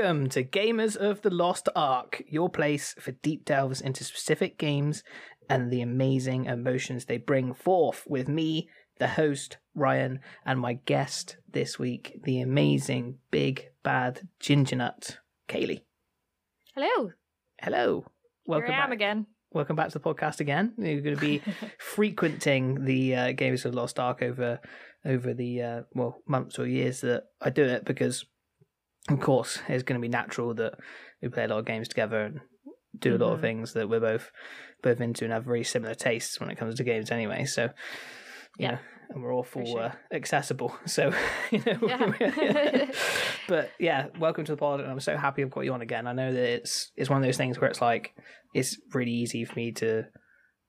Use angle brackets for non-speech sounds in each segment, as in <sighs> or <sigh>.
Welcome to Gamers of the Lost Ark, your place for deep delves into specific games and the amazing emotions they bring forth. With me, the host, Ryan, and my guest this week, the amazing big bad ginger nut, Kaylee. Hello. Hello. Welcome Here I am back. again. Welcome back to the podcast again. You're going to be <laughs> frequenting the uh, Gamers of the Lost Ark over over the uh, well months or years that I do it because of course, it's going to be natural that we play a lot of games together and do a lot mm-hmm. of things that we're both both into and have very similar tastes when it comes to games anyway. So, yeah. Know, and we're all full sure. uh, accessible. <laughs> So, you know, yeah. <laughs> <laughs> but yeah, welcome to the pod, and I'm so happy I've got you on again. I know that it's it's one of those things where it's like it's really easy for me to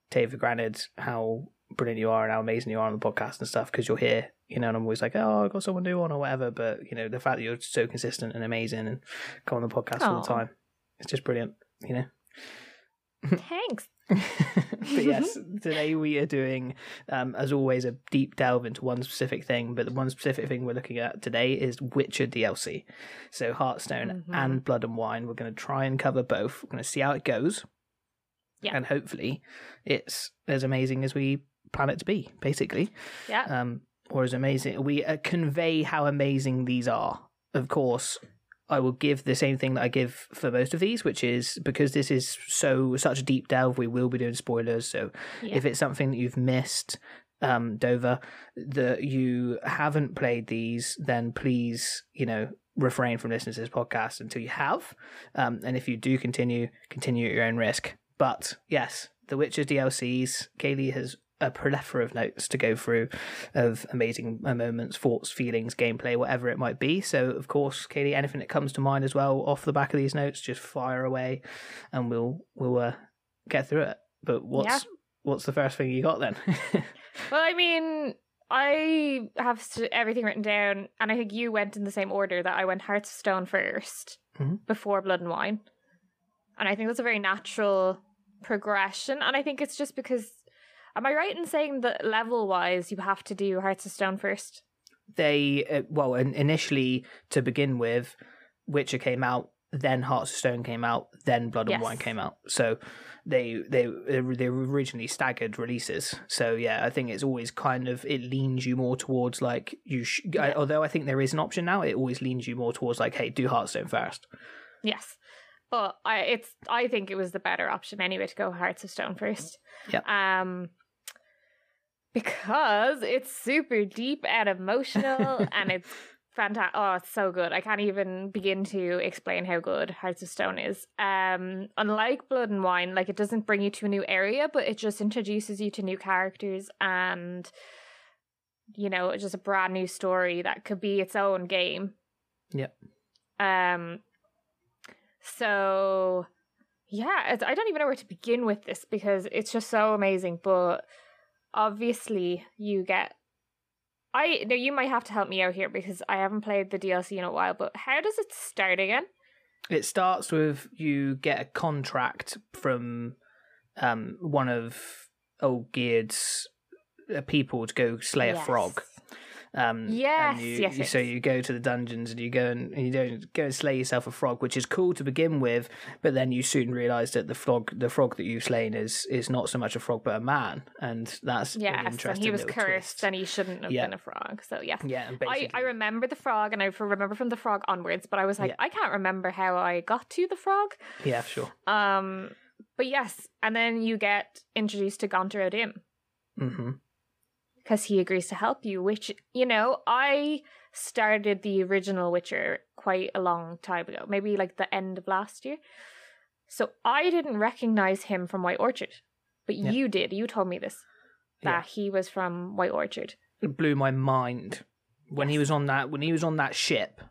take for granted how brilliant you are and how amazing you are on the podcast and stuff because you're here, you know, and I'm always like, oh, I've got someone new on or whatever. But, you know, the fact that you're so consistent and amazing and come on the podcast Aww. all the time, it's just brilliant, you know. Thanks. <laughs> but yes, today we are doing, um, as always, a deep delve into one specific thing. But the one specific thing we're looking at today is Witcher DLC. So Hearts of Stone mm-hmm. and Blood and Wine. We're going to try and cover both. We're going to see how it goes. Yeah. And hopefully it's as amazing as we plan it to be, basically. Yeah. Um, or as amazing. We uh, convey how amazing these are. Of course, I will give the same thing that I give for most of these, which is because this is so such a deep delve. We will be doing spoilers, so yeah. if it's something that you've missed, um, Dover, that you haven't played these, then please, you know, refrain from listening to this podcast until you have. Um, and if you do continue, continue at your own risk. But yes, The Witcher DLCs, Kaylee has a plethora of notes to go through of amazing moments, thoughts, feelings, gameplay, whatever it might be. So, of course, Katie, anything that comes to mind as well off the back of these notes, just fire away, and we'll we'll uh, get through it. But what's yeah. what's the first thing you got then? <laughs> well, I mean, I have everything written down, and I think you went in the same order that I went Hearts of Stone 1st mm-hmm. before Blood and Wine, and I think that's a very natural progression, and I think it's just because Am I right in saying that level wise you have to do Hearts of Stone first? They, uh, well, initially to begin with, Witcher came out, then Hearts of Stone came out, then Blood yes. and Wine came out. So they they they were originally staggered releases. So yeah, I think it's always kind of it leans you more towards like you. Sh- yeah. I, although I think there is an option now, it always leans you more towards like, hey, do Hearts of Stone first. Yes, but I it's I think it was the better option anyway to go Hearts of Stone first. Yeah. Um because it's super deep and emotional <laughs> and it's fantastic. Oh, it's so good. I can't even begin to explain how good Hearts of Stone is. Um, unlike Blood and Wine, like it doesn't bring you to a new area, but it just introduces you to new characters and you know, it's just a brand new story that could be its own game. Yep. Um. So, yeah, I don't even know where to begin with this because it's just so amazing, but obviously you get I now you might have to help me out here because I haven't played the DLC in a while, but how does it start again? It starts with you get a contract from um, one of Olgierd's uh, people to go slay yes. a frog. Um, yes, you, yes, yes. So you go to the dungeons and you go and, you don't go and slay yourself a frog, which is cool to begin with, but then you soon realise that the frog, the frog that you've slain, is is not so much a frog but a man, and that's yes, an interesting. and he was cursed, twist. and he shouldn't have yeah. been a frog. So yeah, yeah. I I remember the frog, and I remember from the frog onwards, but I was like, yeah. I can't remember how I got to the frog. Yeah, sure. Um, but yes, and then you get introduced to Gaunter O'Dimm. Mm-hmm because he agrees to help you, which, you know, I started the original Witcher quite a long time ago, maybe like the end of last year. So I didn't recognize him from White Orchard, but yeah. you did. You told me this that yeah. he was from White Orchard. It blew my mind when yes. he was on that when he was on that ship,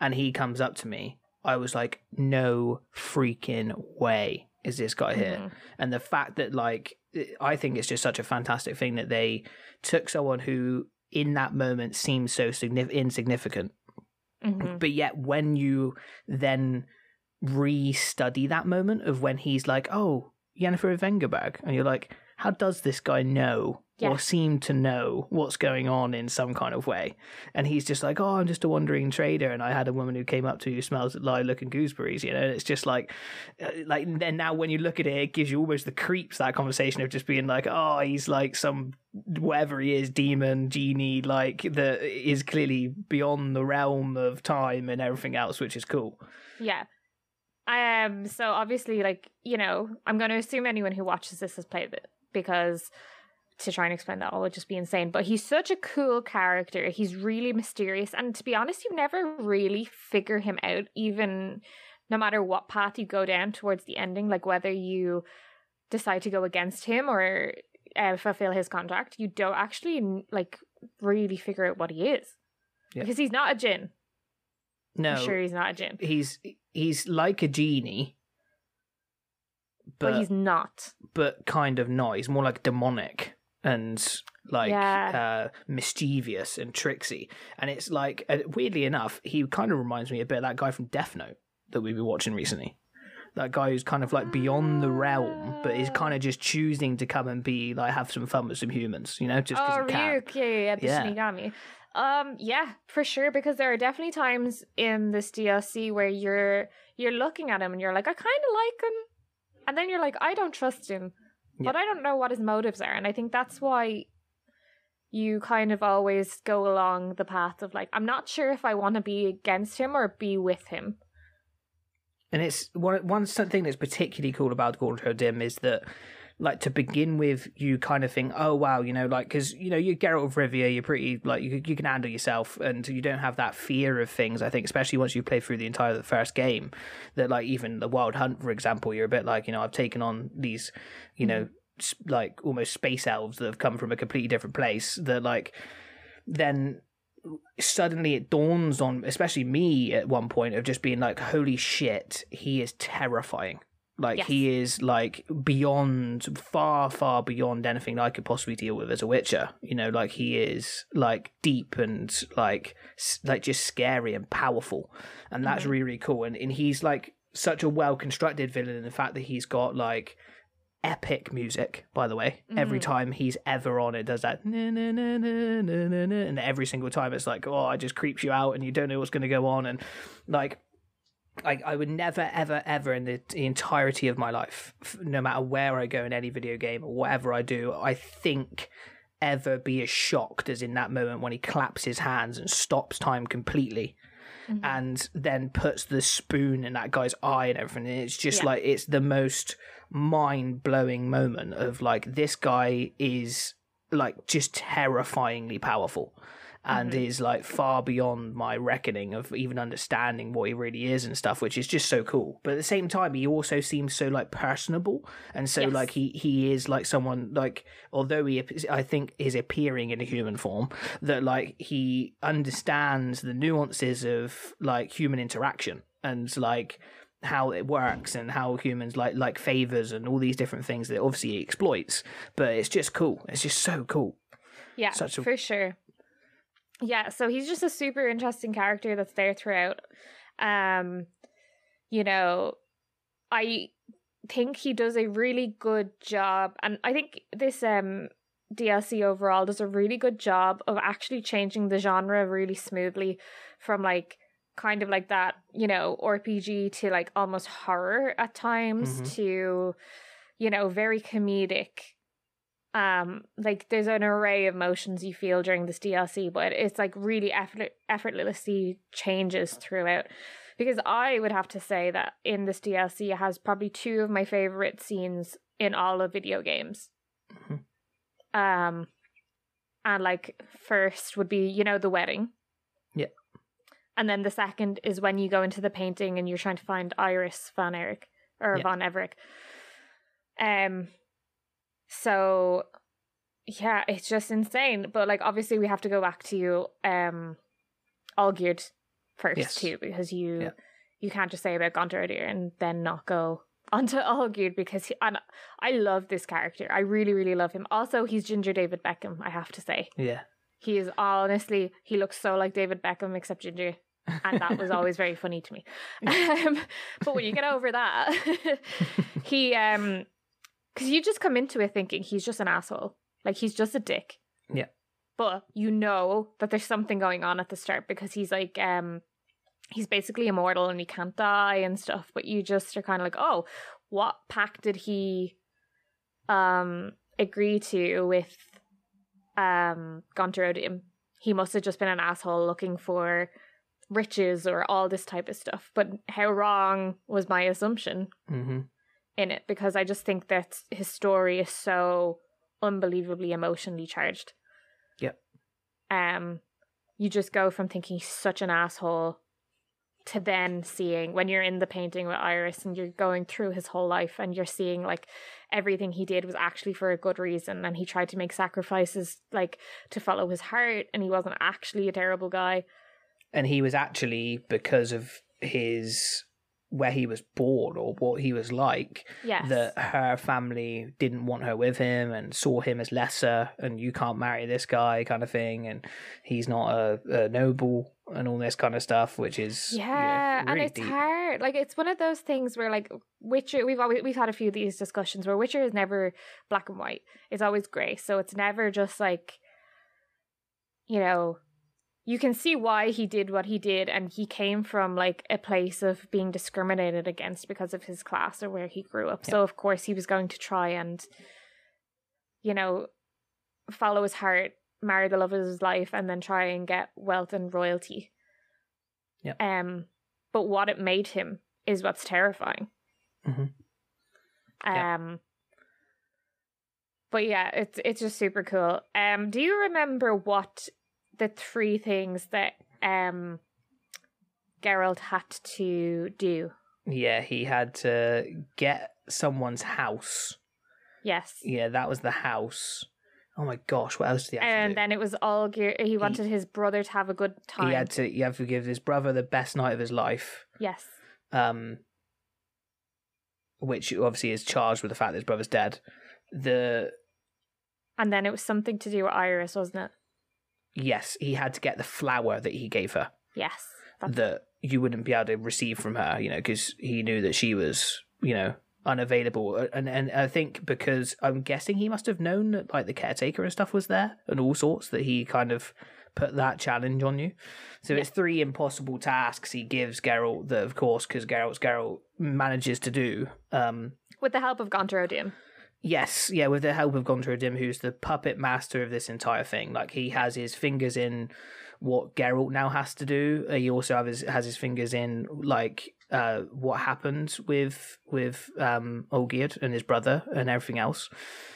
and he comes up to me. I was like, no freaking way is this guy here, mm-hmm. and the fact that like I think it's just such a fantastic thing that they took someone who, in that moment, seems so signif- insignificant, mm-hmm. but yet when you then re-study that moment of when he's like, "Oh, Yennefer Vengerberg," and you're like, "How does this guy know Yeah. or seem to know what's going on in some kind of way. And he's just like, oh, I'm just a wandering trader. And I had a woman who came up to you who smells like looking gooseberries, you know? And it's just like, uh, like, then now when you look at it, it gives you almost the creeps, that conversation of just being like, oh, he's like some, whatever he is, demon, genie, like, that is clearly beyond the realm of time and everything else, which is cool. Yeah. Um. So obviously, like you know, I'm going to assume anyone who watches this has played it because to try and explain that all would just be insane. But he's such a cool character. He's really mysterious, and to be honest, you never really figure him out, even no matter what path you go down towards the ending. Like whether you decide to go against him or uh, fulfill his contract, you don't actually like really figure out what he is Yeah. because he's not a jinn. No, I'm sure he's not a jinn, he's he's like a genie, but, but he's not. but kind of not. He's more like demonic and like Yeah. uh, mischievous and tricksy. And it's like, uh, weirdly enough, he kind of reminds me a bit of that guy from Death Note that we've been watching recently. That guy who's kind of like beyond the realm, but is kind of just choosing to come and be like have some fun with some humans, you know, just because oh, he can. Yeah, yeah, yeah, the Shinigami. Um, yeah, for sure. Because there are definitely times in this DLC where you're you're looking at him and you're like, I kind of like him, and then you're like, I don't trust him, but I don't know what his motives are, and I think that's why you kind of always go along the path of like, I'm not sure if I want to be against him or be with him. And it's one one thing that's particularly cool about Gaunter O'Dimm is that, like, to begin with, you kind of think, oh wow, you know, like, because you know, you're Geralt of Rivia, you're pretty like you you can handle yourself, and you don't have that fear of things. I think, especially once you play through the entire the first game, that like even the Wild Hunt, for example, you're a bit like, you know, I've taken on these, you know, s- like almost space elves that have come from a completely different place. That like, then suddenly it dawns on especially me at one point of just being like holy shit he is terrifying like Yes. he is like beyond far far beyond anything i could possibly deal with as a witcher you know like he is like deep and like like just scary and powerful and that's Mhm. really really cool and, and he's like such a well constructed villain And the fact that he's got like epic music by the way every Mhm. time he's ever on it does that na, na, na, na, na, na, na, and every single time it's like oh it just creeps you out and you don't know what's going to go on and like I, I would never ever ever in the, the entirety of my life f- no matter where i go in any video game or whatever i do i think ever be as shocked as in that moment when he claps his hands and stops time completely Mhm. and then puts the spoon in that guy's eye and everything. And it's just Yeah. like it's the most mind blowing moment of like this guy is like just terrifyingly powerful and Mhm. is like far beyond my reckoning of even understanding what he really is and stuff, which is just so cool. But at the same time, he also seems so like personable and so Yes. like he he is like someone like although he I think is appearing in a human form that like he understands the nuances of like human interaction and like how it works and how humans like like favors and all these different things that obviously he exploits but it's just cool it's just so cool Yeah, Such a- for sure. Yeah, so he's just a super interesting character that's there throughout. Um, you know, I think he does a really good job, and I think this um DLC overall does a really good job of actually changing the genre really smoothly from like kind of like that, you know, RPG to like almost horror at times Mhm. to you know, very comedic um like there's an array of emotions you feel during this DLC but it's like really effort- effortlessly changes throughout because I would have to say that in this DLC it has probably two of my favorite scenes in all of video games Mhm. um and like first would be you know the wedding Yeah. and then the second is when you go into the painting and you're trying to find Iris Van Eric or Yeah. Von Everec um so yeah, it's just insane. But like obviously we have to go back to you um Olgierd first Yes. too, because you Yeah. you can't just say about earlier and then not go <laughs> onto Olgierd because he, and I love this character. I really, really love him. Also, he's Ginger David Beckham, I have to say. yeah He is honestly he looks so like David Beckham except ginger. And that was always very funny to me. <laughs> <laughs> Um, but when you get over that, he um because you just come into it thinking he's just an asshole Like he's just a dick. Yeah. But you know that there's something going on at the start because he's like um he's basically immortal and he can't die and stuff, but you just are kind of like, "Oh, what pact did he um agree to with um Gaunter O'Dimm? He must have just been an asshole looking for riches or all this type of stuff. But how wrong was my assumption Mm-hmm. In it? Because I just think that his story is so unbelievably emotionally charged. Yep. Um, you just go from thinking he's such an asshole to then seeing when you're in the painting with Iris and you're going through his whole life and you're seeing like everything he did was actually for a good reason and he tried to make sacrifices like to follow his heart and he wasn't actually a terrible guy. and he was actually because of his where he was born or what he was like Yes. that her family didn't want her with him and saw him as lesser and you can't marry this guy kind of thing and he's not a, a noble and all this kind of stuff which is yeah, and really it's deep. hard. Like it's one of those things where like Witcher we've always we've had a few of these discussions where Witcher is never black and white. It's always grey. So it's never just like you know you can see why he did what he did and he came from like a place of being discriminated against because of his class or where he grew up. So of course he was going to try and you know follow his heart, marry the love of his life and then try and get wealth and royalty. yeah Um but what it made him is what's terrifying. Mhm. Yeah. Um but yeah, it's it's just super cool. Um do you remember what the three things that um Geralt had to do? yeah he had to get someone's house Yes. yeah that was the house oh my gosh what else did he have to And do? then it was Olgierd he wanted his brother to have a good time. he had to you have to give his brother the best night of his life yes. um, which obviously is charged with the fact that his brother's dead. The And then it was something to do with Iris, wasn't it? Yes, he had to get the flower that he gave her Yes. That's that you wouldn't be able to receive from her, you know, because he knew that she was, you know, unavailable. And and I think because I'm guessing he must have known that like the caretaker and stuff was there and all sorts that he kind of put that challenge on you. So it's three impossible tasks he gives Geralt that, of course, because Geralt's Geralt manages to do. Um, with the help of Gaunter O'Dimm. Yes, yeah, with the help of Dim, who's the puppet master of this entire thing. Like he has his fingers in what Geralt now has to do. Uh, he also have his, has his fingers in like uh, what happened with with um, Olgierd and his brother and everything else.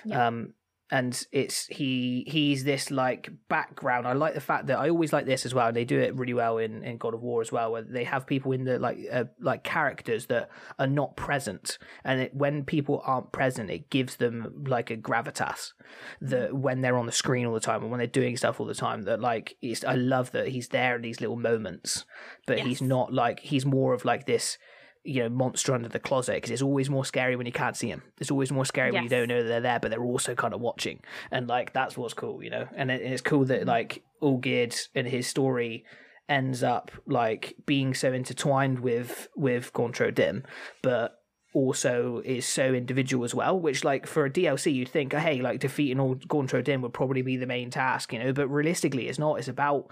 Yeah. Um, and it's he he's this like background. I like the fact that I always like this as well. And they do it really well in, in God of War as well, where they have people in the like uh, like characters that are not present, and it, when people aren't present, it gives them like a gravitas that when they're on the screen all the time and when they're doing stuff all the time, that like it's, I love that he's there in these little moments, but he's not like he's more of like this you know monster under the closet because it's always more scary when you can't see them. it's always more scary when you don't know that they're there but they're also kind of watching. And like that's what's cool you know? And it, it's cool that like Olgierd and his story ends up like being so intertwined with with Gaunter O'Dimm but also is so individual as well which like for a DLC you'd think oh, hey like defeating all Gaunter O'Dimm would probably be the main task you know? But realistically it's not. It's about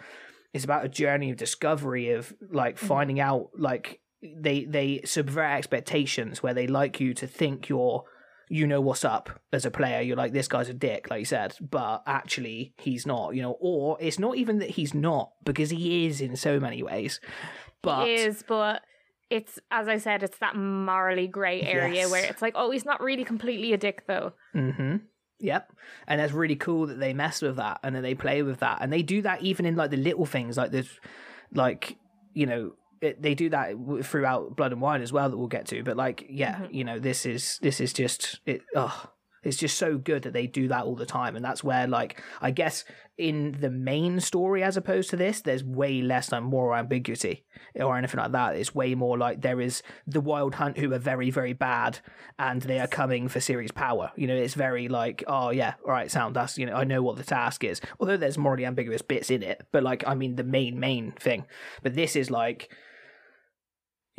it's about a journey of discovery of like mm. finding out like they they subvert expectations where they like you to think you're you know what's up as a player you're like this guy's a dick like you said but actually he's not you know or it's not even that he's not because he is in so many ways but He is, but it's as I said, it's that morally grey area Yes. where it's like, oh, he's not really completely a dick though. Mm-hmm. Yep. And that's really cool that they mess with that and that they play with that. And they do that even in like the little things like this, like, you know, it, they do that throughout Blood and Wine as well that we'll get to. But like, yeah, Mhm. you know, this is, this is just, it, oh, it's just so good that they do that all the time. And that's where like, I guess in the main story as opposed to this, there's way less like moral ambiguity or anything like that. It's way more like there is the Wild Hunt who are very, very bad and they are coming for Ciri's power. You know, it's very like, oh yeah, all right, sound. That's you know, I know what the task is. Although there's morally ambiguous bits in it, but like, I mean, the main main thing. But this is like,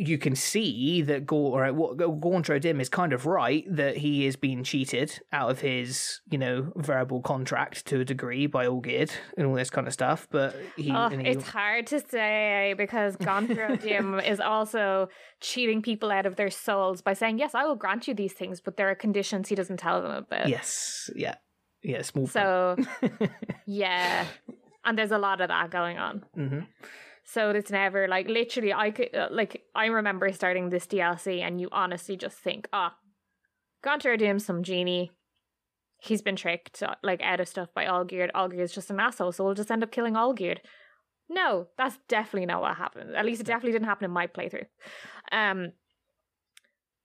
you can see that Gore, or what Gaunter O'Dimm is kind of right that he is being cheated out of his, you know, verbal contract to a degree by Olgierd and all this kind of stuff. But he, Oh, he it's hard to say because <laughs> Gaunter O'Dimm is also cheating people out of their souls by saying, Yes, I will grant you these things, but there are conditions he doesn't tell them about. yes, yeah, yeah, small. So, <laughs> yeah. And there's a lot of that going on. hmm So it's never like literally. I could uh, like I remember starting this DLC, and you honestly just think, ah, Gaunter O'Dimm, some genie. He's been tricked uh, like out of stuff by Olgierd. Olgierd's just an asshole, so we'll just end up killing Olgierd. No, that's definitely not what happened. At least it definitely didn't happen in my playthrough. Um,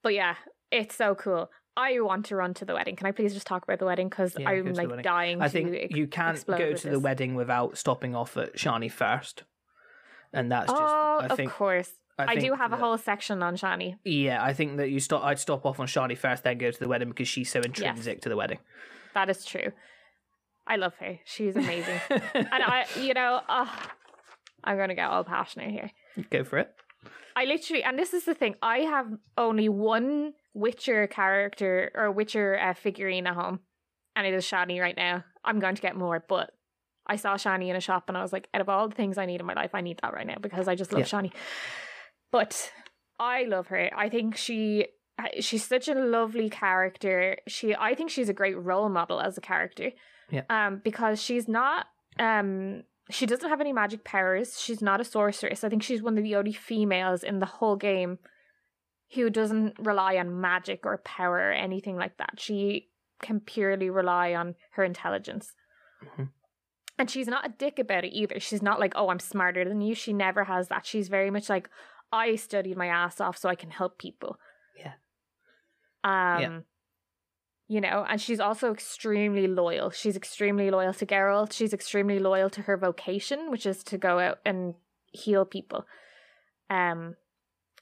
but yeah, it's so cool. I want to run to the wedding. Can I please just talk about the wedding? Because Yeah, I'm like dying. I to think ex- you can't go to the this. wedding without stopping off at Shani first, and that's just. oh, I of course. I, I, do have a whole section on Shani. Yeah, I think that you stop. I'd stop off on Shani first, then go to the wedding because she's so intrinsic to the wedding. That is true. I love her. She's amazing. <laughs> and I, you know, oh, I'm going to get all passionate here. go for it. I literally, and this is the thing, I have only one Witcher character or Witcher uh, figurine at home, and it is Shani right now. I'm going to get more, but I saw Shani in a shop and I was like, out of all the things I need in my life, I need that right now because I just love Yeah. Shani. But I love her. I think she she's such a lovely character. She I think she's a great role model as a character. Yeah. Um because she's not um she doesn't have any magic powers. She's not a sorceress. I think she's one of the only females in the whole game who doesn't rely on magic or power or anything like that. She can purely rely on her intelligence. Mhm. And she's not a dick about it either. She's not like, oh, I'm smarter than you. She never has that. She's very much like, I studied my ass off so I can help people. Yeah. Um, Yeah. you know, and she's also extremely loyal. She's extremely loyal to Geralt. She's extremely loyal to her vocation, which is to go out and heal people. Um,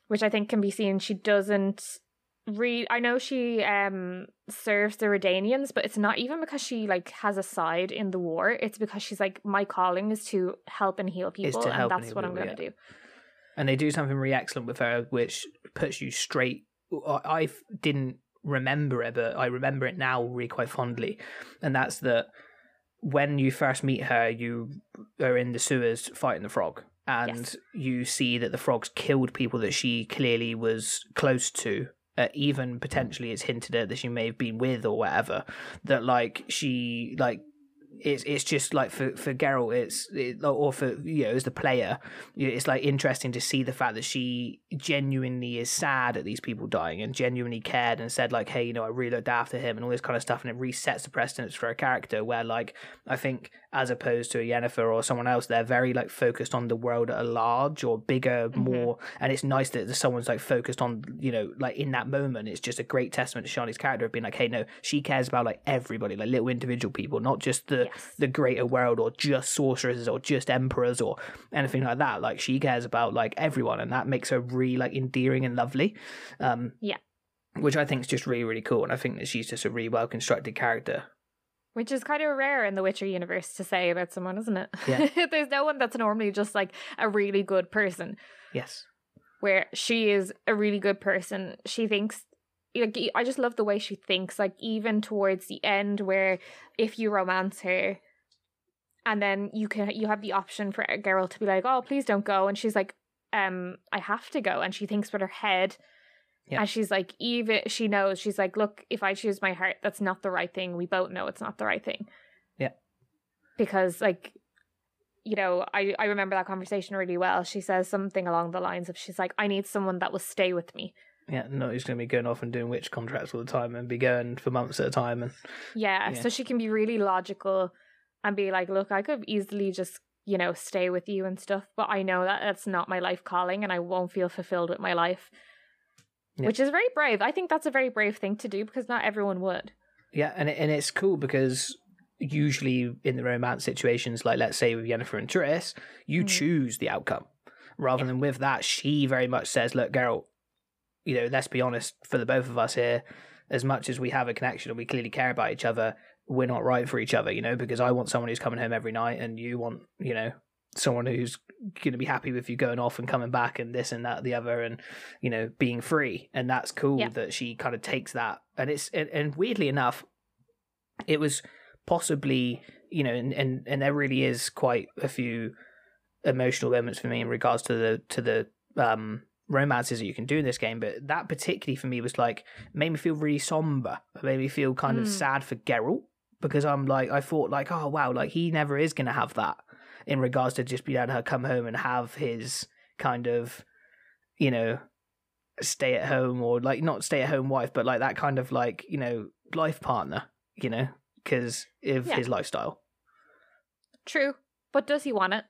which I think can be seen. She doesn't read. I know she um serves the Redanians, but it's not even because she like has a side in the war. It's because she's like, my calling is to help and heal people, and that's what I'm going to do. And they do something really excellent with her, which puts you straight. I I didn't remember it, but I remember it now really quite fondly, and that's that when you first meet her, you are in the sewers fighting the frog, and Yes. you see that the frogs killed people that she clearly was close to. Uh, even potentially, it's hinted at that she may have been with or whatever. That like she like it's it's just like for for Geralt, it's it, or for you know as the player, it's like interesting to see the fact that she genuinely is sad at these people dying and genuinely cared and said like, hey, you know, I really looked after him and all this kind of stuff, and it resets the precedence for a character where like I think as opposed to a Yennefer or someone else, they're very like focused on the world at large or bigger, mm-hmm. more, and it's nice that someone's like focused on you know like in that moment. It's just a great testament to Shani's character of being like, hey, no, she cares about like everybody, like little individual people, not just the Yes. the greater world or just sorceresses or just emperors or anything like that. Like she cares about like everyone, and that makes her really like endearing and lovely. Um, Yeah. which I think is just really really cool, and I think that she's just a really well constructed character. Which is kind of rare in the Witcher universe to say about someone, isn't it? Yeah. <laughs> There's no one that's normally just like a really good person. Yes. where she is a really good person. She thinks like I just love the way she thinks. Like even towards the end, where if you romance her, and then you can you have the option for a girl to be like, "Oh, please don't go," and she's like, "Um, I have to go," and she thinks with her head. Yeah. And she's like, even she knows, she's like, look, if I choose my heart, that's not the right thing. We both know it's not the right thing. Yeah. Because, like, you know, I, I remember that conversation really well. She says something along the lines of, she's like, I need someone that will stay with me. Yeah, not who's going to be going off and doing witch contracts all the time and be going for months at a time. And Yeah, Yeah. so she can be really logical and be like, look, I could easily just, you know, stay with you and stuff, but I know that that's not my life calling and I won't feel fulfilled with my life. Yeah. Which is very brave. I think that's a very brave thing to do because not everyone would. yeah, and it, and it's cool because usually in the romance situations, like let's say with Yennefer and Triss, you Mm. choose the outcome rather than with that. She very much says, "Look, Geralt, you know, let's be honest for the both of us here. As much as we have a connection and we clearly care about each other, we're not right for each other, you know, because I want someone who's coming home every night, and you want, you know." someone who's going to be happy with you going off and coming back and this and that the other and you know being free and that's cool Yeah. that she kind of takes that and it's and, and weirdly enough it was possibly you know and, and and there really is quite a few emotional moments for me in regards to the to the um romances that you can do in this game but that particularly for me was like made me feel really somber it made me feel kind of Mm. sad for Geralt because I'm like I thought like oh wow like he never is going to have that in regards to just being able to come home and have his kind of you know stay at home or like not stay at home wife but like that kind of like you know life partner you know because of Yeah. his lifestyle True. But does he want it?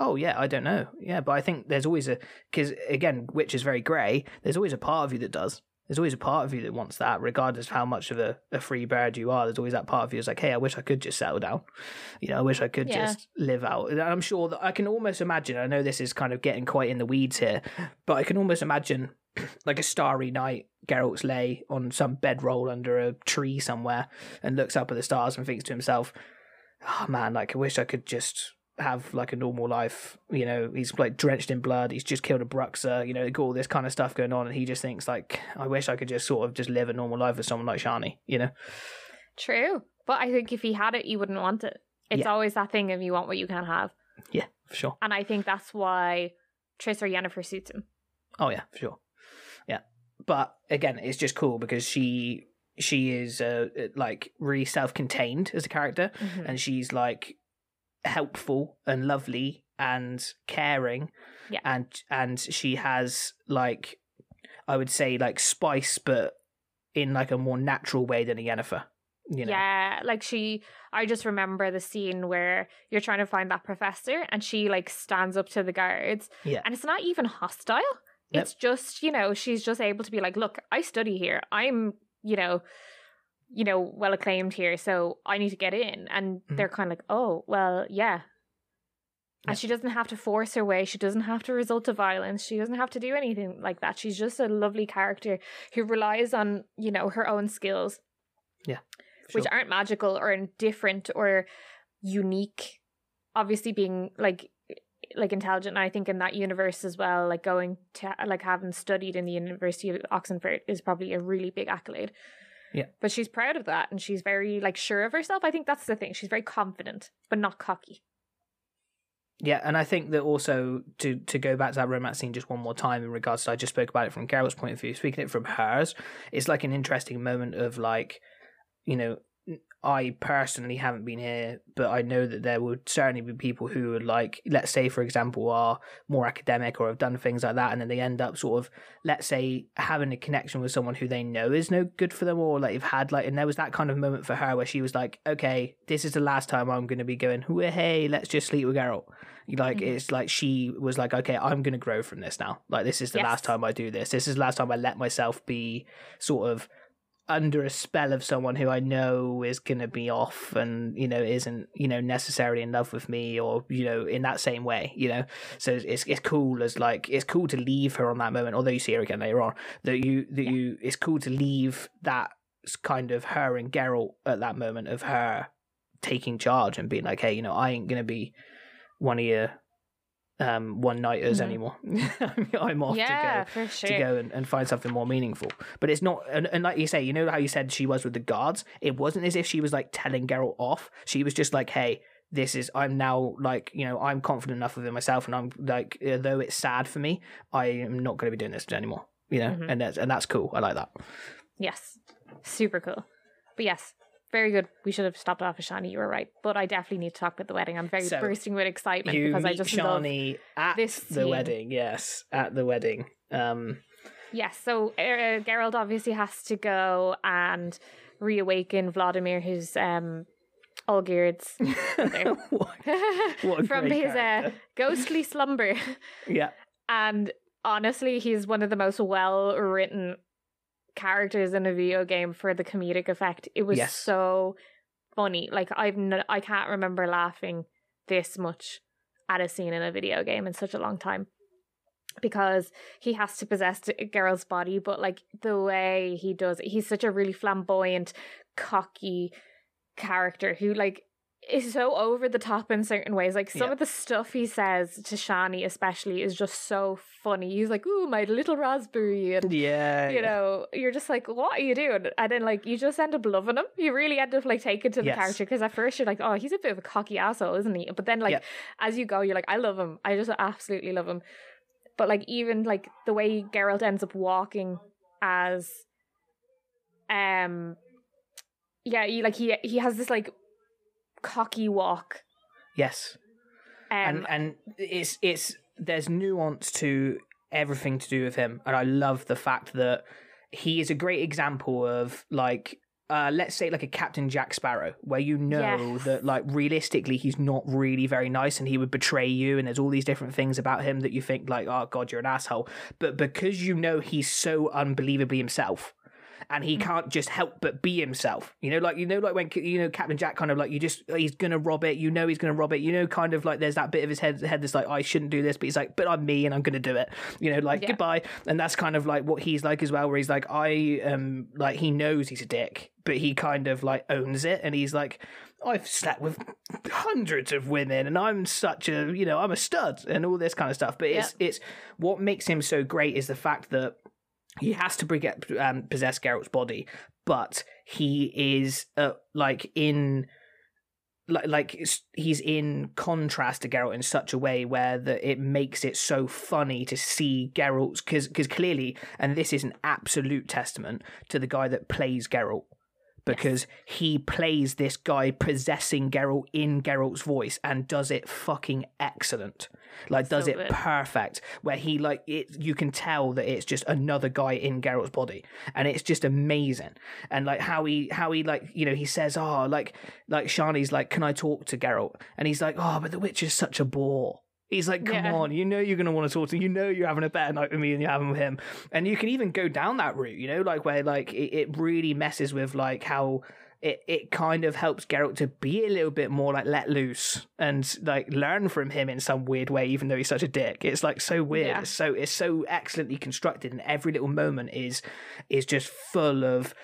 Oh yeah, I don't know. Yeah, but I think there's always a because again, which is very grey. There's always a part of you that does. There's always a part of you that wants that, regardless of how much of a, a free bird you are. There's always that part of you that's like, hey, I wish I could just settle down. You know, I wish I could Yeah. just live out. And I'm sure that I can almost imagine. I know this is kind of getting quite in the weeds here, but I can almost imagine <clears throat> like a starry night. Geralt's lay on some bedroll under a tree somewhere and looks up at the stars and thinks to himself, "Oh man, like I wish I could just have like a normal life. You know, he's like drenched in blood. He's just killed a Bruxa. You know, got all this kind of stuff going on, and he just thinks like, I wish I could just sort of just live a normal life with someone like Shani. You know, True. But I think if he had it, you wouldn't want it. It's Yeah. always that thing of you want what you can't have. yeah, for sure. And I think that's why Triss or Yennefer suits him. Oh yeah, for sure. Yeah, but again, it's just cool because she she is uh, like really self-contained as a character, Mhm. and she's like helpful and lovely and caring Yeah. and and she has like i would say like spice but in like a more natural way than a Yennefer you know Yeah, like she, I just remember the scene where you're trying to find that professor and she like stands up to the guards Yeah. and it's not even hostile. It's just, you know, she's just able to be like, look, I study here. I'm, you know, you know, well acclaimed here, so I need to get in. And Mhm. they're kind of like, oh, well, yeah. Yeah. And she doesn't have to force her way. She doesn't have to resort to violence. She doesn't have to do anything like that. She's just a lovely character who relies on, you know, her own skills Yeah. which aren't magical or different or unique obviously being like like intelligent and i think in that universe as well like going to like having studied in the university of Oxenfurt is probably a really big accolade Yeah. but she's proud of that and she's very like sure of herself. I think that's the thing. She's very confident but not cocky. Yeah, and I think that also to to go back to that romance scene just one more time in regards to I just spoke about it from Carol's point of view, speaking it from hers, it's like an interesting moment of like, you know, I personally haven't been here, but I know that there would certainly be people who would like, let's say for example, are more academic or have done things like that, and then they end up sort of, let's say, having a connection with someone who they know is no good for them, or like they've had like, and there was that kind of moment for her where she was like, okay, this is the last time I'm going to be going, hey, let's just sleep with Geralt. Like Mhm. it's like she was like, okay, I'm gonna grow from this now. Like this is the Yes. last time I do this. This is the last time I let myself be sort of under a spell of someone who I know is gonna be off and you know isn't you know necessarily in love with me or you know in that same way. You know, so it's it's cool as like it's cool to leave her on that moment. Although you see her again later on, that you that Yeah. you it's cool to leave that kind of her and Geralt at that moment of her taking charge and being like, hey, you know, I ain't gonna be one of your um one nighters Mhm. anymore. <laughs> I'm off yeah to go sure to go and, and find something more meaningful. But it's not and, and like you say, you know how you said she was with the guards? It wasn't as if she was like telling Geralt off. She was just like, Hey, this is I'm now like, you know, I'm confident enough within myself and I'm like though it's sad for me, I am not gonna be doing this anymore. You know, Mhm. and that's and that's cool. I like that. yes super cool but yes very good we should have stopped off with shani you were right but i definitely need to talk about the wedding i'm very So, bursting with excitement because i just love Shani at this the scene. wedding, yes. At the wedding. Um Yes, so uh, Geralt obviously has to go and reawaken Vladimir, who's um, Olgierd's brother, <laughs> what, <laughs> what from his uh, ghostly slumber. Yeah. And honestly, he's one of the most well written characters in a video game for the comedic effect. It was Yes. so funny. Like I've I can't remember laughing this much at a scene in a video game in such a long time. Because he has to possess a girl's body, but like the way he does it, he's such a really flamboyant, cocky character who like is so over the top in certain ways. Like some Yeah. of the stuff he says to Shani, especially, is just so funny. He's like, "Ooh, my little raspberry," and Yeah, you know, you're just like, "What are you doing?" And then like you just end up loving him. You really end up like taking to the Yes. character because at first you're like, "Oh, he's a bit of a cocky asshole, isn't he?" But then like Yeah. as you go, you're like, "I love him. I just absolutely love him." But like even like the way Geralt ends up walking as, um, yeah, he, like he he has this like cocky walk. yes. Um, and and it's it's there's nuance to everything to do with him and i love the fact that he is a great example of like uh, let's say like a Captain Jack Sparrow, where you know Yes. that like realistically he's not really very nice and he would betray you, and there's all these different things about him that you think like, oh god, you're an asshole. But because you know he's so unbelievably himself, and he can't just help but be himself. You know, like you know, like when you know Captain Jack kind of like you just he's gonna rob it. You know he's gonna rob it. You know, kind of like there's that bit of his head head that's like I shouldn't do this, but he's like, but I'm me and I'm gonna do it. You know, like Yeah. goodbye. And that's kind of like what he's like as well, where he's like I um like he knows he's a dick, but he kind of like owns it, and he's like. I've slept with hundreds of women, and I'm such a, you know, I'm a stud, and all this kind of stuff. But it's, it's what makes him so great is the fact that he has to it, um, possess Geralt's body, but he is uh, like in like like he's in contrast to Geralt in such a way where that it makes it so funny to see Geralt's because because clearly and this is an absolute testament to the guy that plays Geralt because he plays this guy possessing Geralt in Geralt's voice and does it fucking excellent. Like does So it good. perfect where he like it you can tell that it's just another guy in Geralt's body and it's just amazing. And like how he how he like you know he says oh like like Shani's like can I talk to Geralt and he's like oh but the witch is such a bore. He's like, come Yeah. on, you know you're gonna want to talk to. You know you're having a better night with me than you're having with him, and you can even go down that route. You know, like where like it, it really messes with like how it it kind of helps Geralt to be a little bit more like let loose and like learn from him in some weird way, even though he's such a dick. It's like so weird. Yeah. It's so it's so excellently constructed, and every little moment is is just full of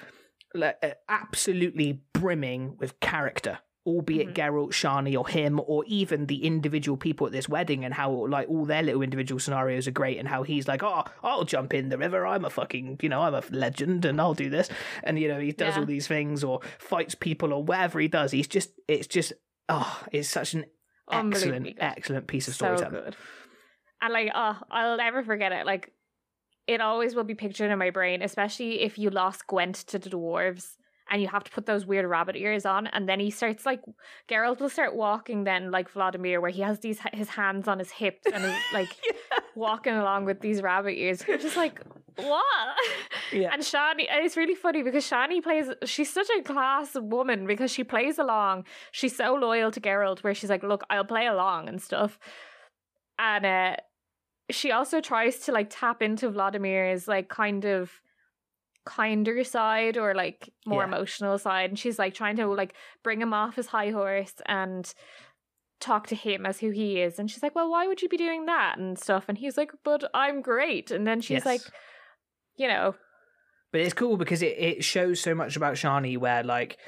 like absolutely brimming with character albeit mm-hmm. Geralt, Shani, or him, or even the individual people at this wedding, and how like all their little individual scenarios are great, and how he's like, oh, I'll jump in the river. I'm a fucking, you know, I'm a legend, and I'll do this, and you know, he does Yeah. all these things, or fights people, or whatever he does. He's just, it's just, oh, it's such an excellent, excellent piece of so storytelling. good. And like, oh, I'll never forget it. Like, it always will be pictured in my brain, especially if you lost Gwent to the dwarves and you have to put those weird rabbit ears on, and then he starts like Geralt will start walking then like Vladimir, where he has these his hands on his hips and he's <laughs> like walking along with these rabbit ears. You're just like, what? Yeah. And Shani, and it's really funny because Shani plays. She's such a class woman because she plays along. She's so loyal to Geralt, where she's like, "Look, I'll play along and stuff." And uh, she also tries to like tap into Vladimir's like kind of kinder side or like more Yeah. emotional side, and she's like trying to like bring him off his high horse and talk to him as who he is. And she's like, "Well, why would you be doing that and stuff?" And he's like, "But I'm great." And then she's Yes. like, you know, But it's cool because it, it shows so much about Shani where like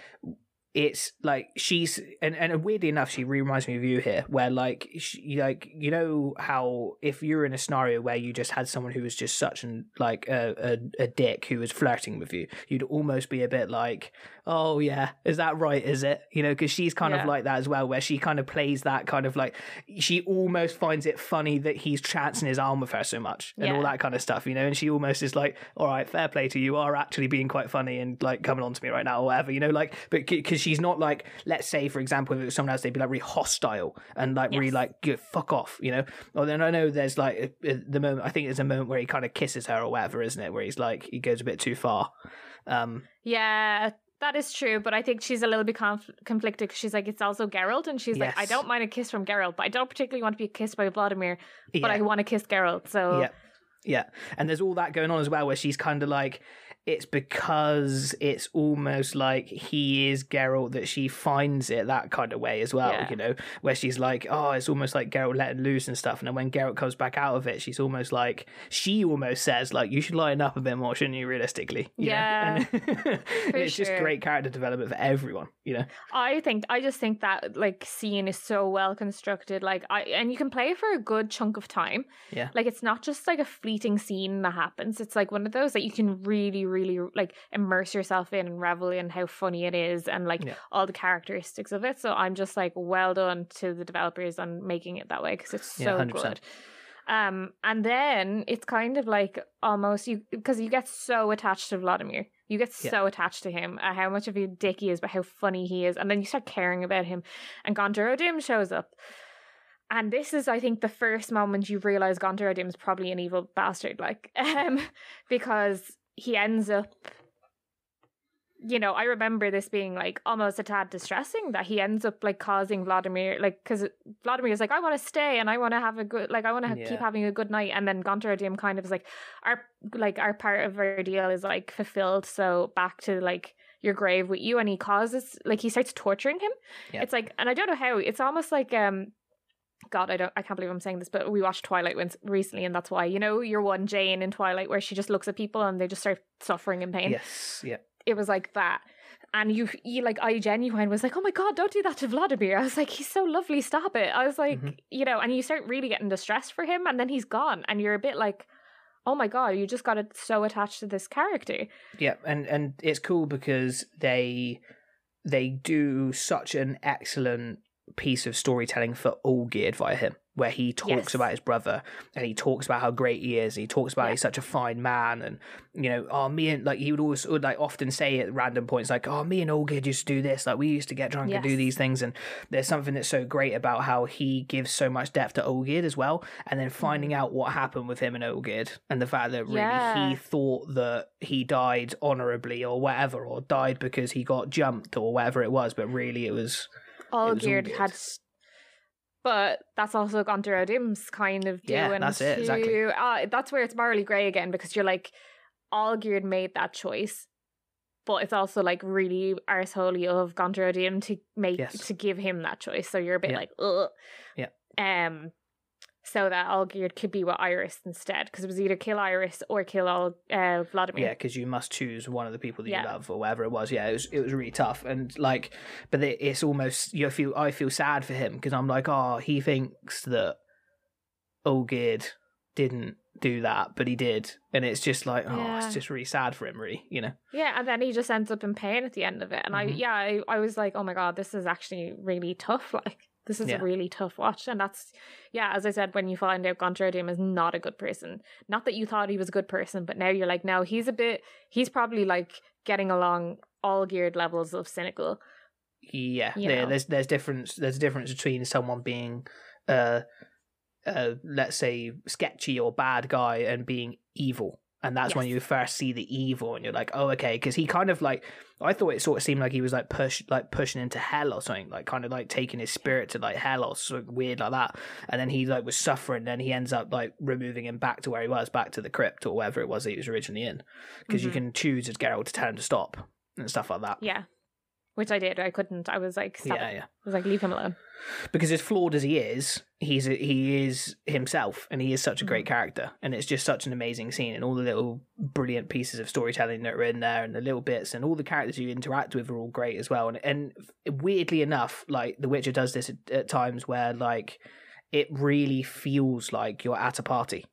it's like she's and, and weirdly enough she reminds me of you here where like she, like you know how if you're in a scenario where you just had someone who was just such an like a, a, a dick who was flirting with you you'd almost be a bit like oh yeah is that right is it you know because she's kind Yeah. of like that as well where she kind of plays that kind of like she almost finds it funny that he's chancing his arm with her so much and all that kind of stuff you know and she almost is like all right fair play to you you are actually being quite funny and like coming on to me right now or whatever you know like but because she's not like let's say for example if it was someone else they'd be like really hostile and like really like "Go fuck off you know or then i know there's like the moment i think there's a moment where he kind of kisses her or whatever isn't it where he's like he goes a bit too far um yeah, that is true. But I think she's a little bit conf- conflicted because she's like, it's also Geralt, and she's like, I don't mind a kiss from Geralt, but I don't particularly want to be kissed by Vladimir, but yeah. I want to kiss Geralt. So Yeah. Yeah. And there's all that going on as well where she's kind of like it's because it's almost like he is Geralt that she finds it that kind of way as well, Yeah. you know, where she's like, oh, it's almost like Geralt letting loose and stuff. And then when Geralt comes back out of it, she's almost like, she almost says, like, you should lighten up a bit more, shouldn't you, realistically? You? Yeah, And, <laughs> and it's just great character development for everyone, you know? I think I just think that like scene is so well constructed. Like I and you can play for a good chunk of time. Yeah. Like it's not just like a fleeting scene that happens. It's like one of those that you can really, really like immerse yourself in and revel in how funny it is and like Yeah. all the characteristics of it. So I'm just like well done to the developers on making it that way because it's Yeah, so 100%. good. Um, and then it's kind of like almost you because you get so attached to Vladimir. You get Yeah. so attached to him, uh, how much of a dick he is, but how funny he is, and then you start caring about him. And Gaunter O'Dim shows up, and this is, I think, the first moment you realize Gaunter O'Dim is probably an evil bastard, like, <laughs> um, because he ends up. You know, I remember this being like almost a tad distressing that he ends up like causing Vladimir, like, because Vladimir is like, I want to stay and I want to have a good, like, I want to Yeah. keep having a good night. And then Gaunter O'Dim kind of is like, our, like, our part of our deal is like fulfilled. So back to like your grave with you. And he causes, like, he starts torturing him. Yeah. It's like, and I don't know how, it's almost like, um, God, I don't, I can't believe I'm saying this, but we watched Twilight once recently, and that's why, you know, your one Jane in Twilight where she just looks at people and they just start suffering in pain Yes, yeah. it was like that. And you, you like, I genuine was like, oh my god, don't do that to Vladimir. I was like, he's so lovely, stop it. I was like, Mhm. you know, and you start really getting distressed for him, and then he's gone, and you're a bit like, oh my god, you just got it so attached to this character. Yeah, and and it's cool because they they do such an excellent piece of storytelling for Olgierd via him, where he talks Yes. about his brother and he talks about how great he is. He talks about Yeah. he's such a fine man, and you know, oh me and like he would always would like often say at random points like, oh me and Olgierd used to do this, like we used to get drunk and do these things, and there's something that's so great about how he gives so much depth to Olgierd as well, and then finding mm. out what happened with him and Olgierd and the fact that really Yeah. he thought that he died honorably or whatever, or died because he got jumped or whatever it was, but really it was Olgierd had. But that's also Gaunter O'Dim's kind of Yeah, doing that's it, exactly. too. Uh, that's where it's morally grey again because you're like, Olgierd made that choice. But it's also like really arseholey of Gaunter O'Dim to make Yes. to give him that choice. So you're a bit Yeah. like, ugh. Yeah. Um so that Olgierd could be with Iris instead, because it was either kill Iris or kill all uh, Vladimir. yeah, because you must choose one of the people that Yeah. you love or whatever it was. Yeah, it was it was really tough and like, but it, it's almost you feel I feel sad for him because I'm like, oh, he thinks that Olgierd didn't do that, but he did, and it's just like, oh, Yeah. it's just really sad for him, really, you know. Yeah, and then he just ends up in pain at the end of it. And I, Mhm. yeah, I, I was like, oh my god, this is actually really tough. <laughs> Like, this is Yeah. a really tough watch. And that's, yeah, as I said, when you find out Gaunter O'Dim is not a good person, not that you thought he was a good person, but now you're like, no, he's a bit, he's probably like getting along Olgierd levels of cynical. Yeah, You know. there's there's difference there's a difference between someone being, uh, uh, let's say sketchy or bad guy and being evil, and that's when you first see the evil, and you're like, oh, okay, because he kind of like I thought it sort of seemed like he was like push like pushing into hell or something, like kind of like taking his spirit to like hell or something weird like that, and then he like was suffering, then he ends up like removing him back to where he was, back to the crypt or wherever it was that he was originally in, because you Mhm. can choose as Geralt to tell him to stop and stuff like that. Yeah. Which I did. I couldn't. I was like, stop yeah. it. yeah. I was like, leave him alone. because as flawed as he is, he's a, he is himself, and he is such a great Mhm. character, and it's just such an amazing scene, and all the little brilliant pieces of storytelling that are in there, and the little bits, and all the characters you interact with are all great as well, and and weirdly enough, like The Witcher does this at, at times where like it really feels like you're at a party.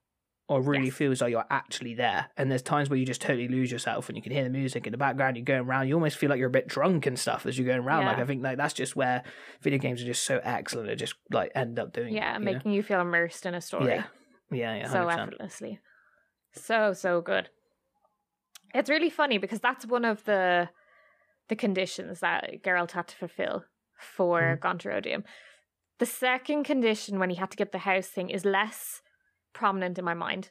Or really Yes. feels like you're actually there, and there's times where you just totally lose yourself, and you can hear the music in the background. You're going around, you almost feel like you're a bit drunk and stuff as you're going around. Like I think like that's just where video games are just so excellent at just like end up doing. Yeah, it, you know? making you feel immersed in a story. yeah, yeah, yeah, so effortlessly. So so good. It's really funny because that's one of the the conditions that Geralt had to fulfill for. Mm-hmm. Gaunter O'Dim. The second condition when he had to get the house thing is less prominent in my mind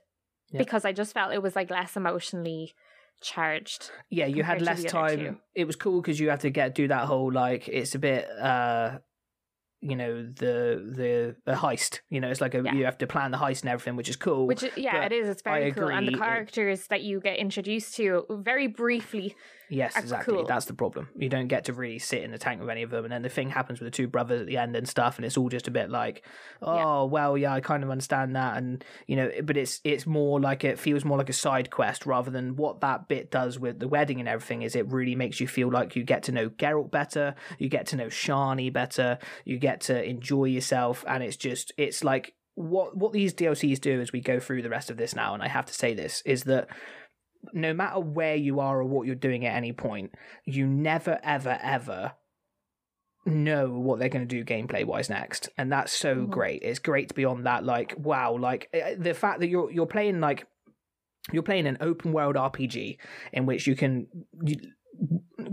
Yeah. because I just felt it was like less emotionally charged. yeah. You had less time. It was cool because you had to get do that whole like it's a bit. uh you know the the the heist. You know, it's like a Yeah. you have to plan the heist and everything, which is cool. Which yeah, but it is. It's very I cool, and the agree, it- characters that you get introduced to very briefly. Yes, exactly. cool. That's the problem. You don't get to really sit in the tank with any of them, and then the thing happens with the two brothers at the end and stuff, and it's all just a bit like, oh well, yeah, I kind of understand that, and you know, but it's it's more like it feels more like a side quest rather than what that bit does with the wedding and everything. Is it really makes you feel like you get to know Geralt better, you get to know Shani better, you get to enjoy yourself, and it's just it's like what what these DLCs do as we go through the rest of this now, and I have to say this is that no matter where you are or what you're doing at any point, you never, ever, ever know what they're going to do gameplay wise next, and that's so Mhm. great. It's great to be on that. Like, wow, like eh, the fact that you're you're playing like you're playing an open world RPG in which you can you,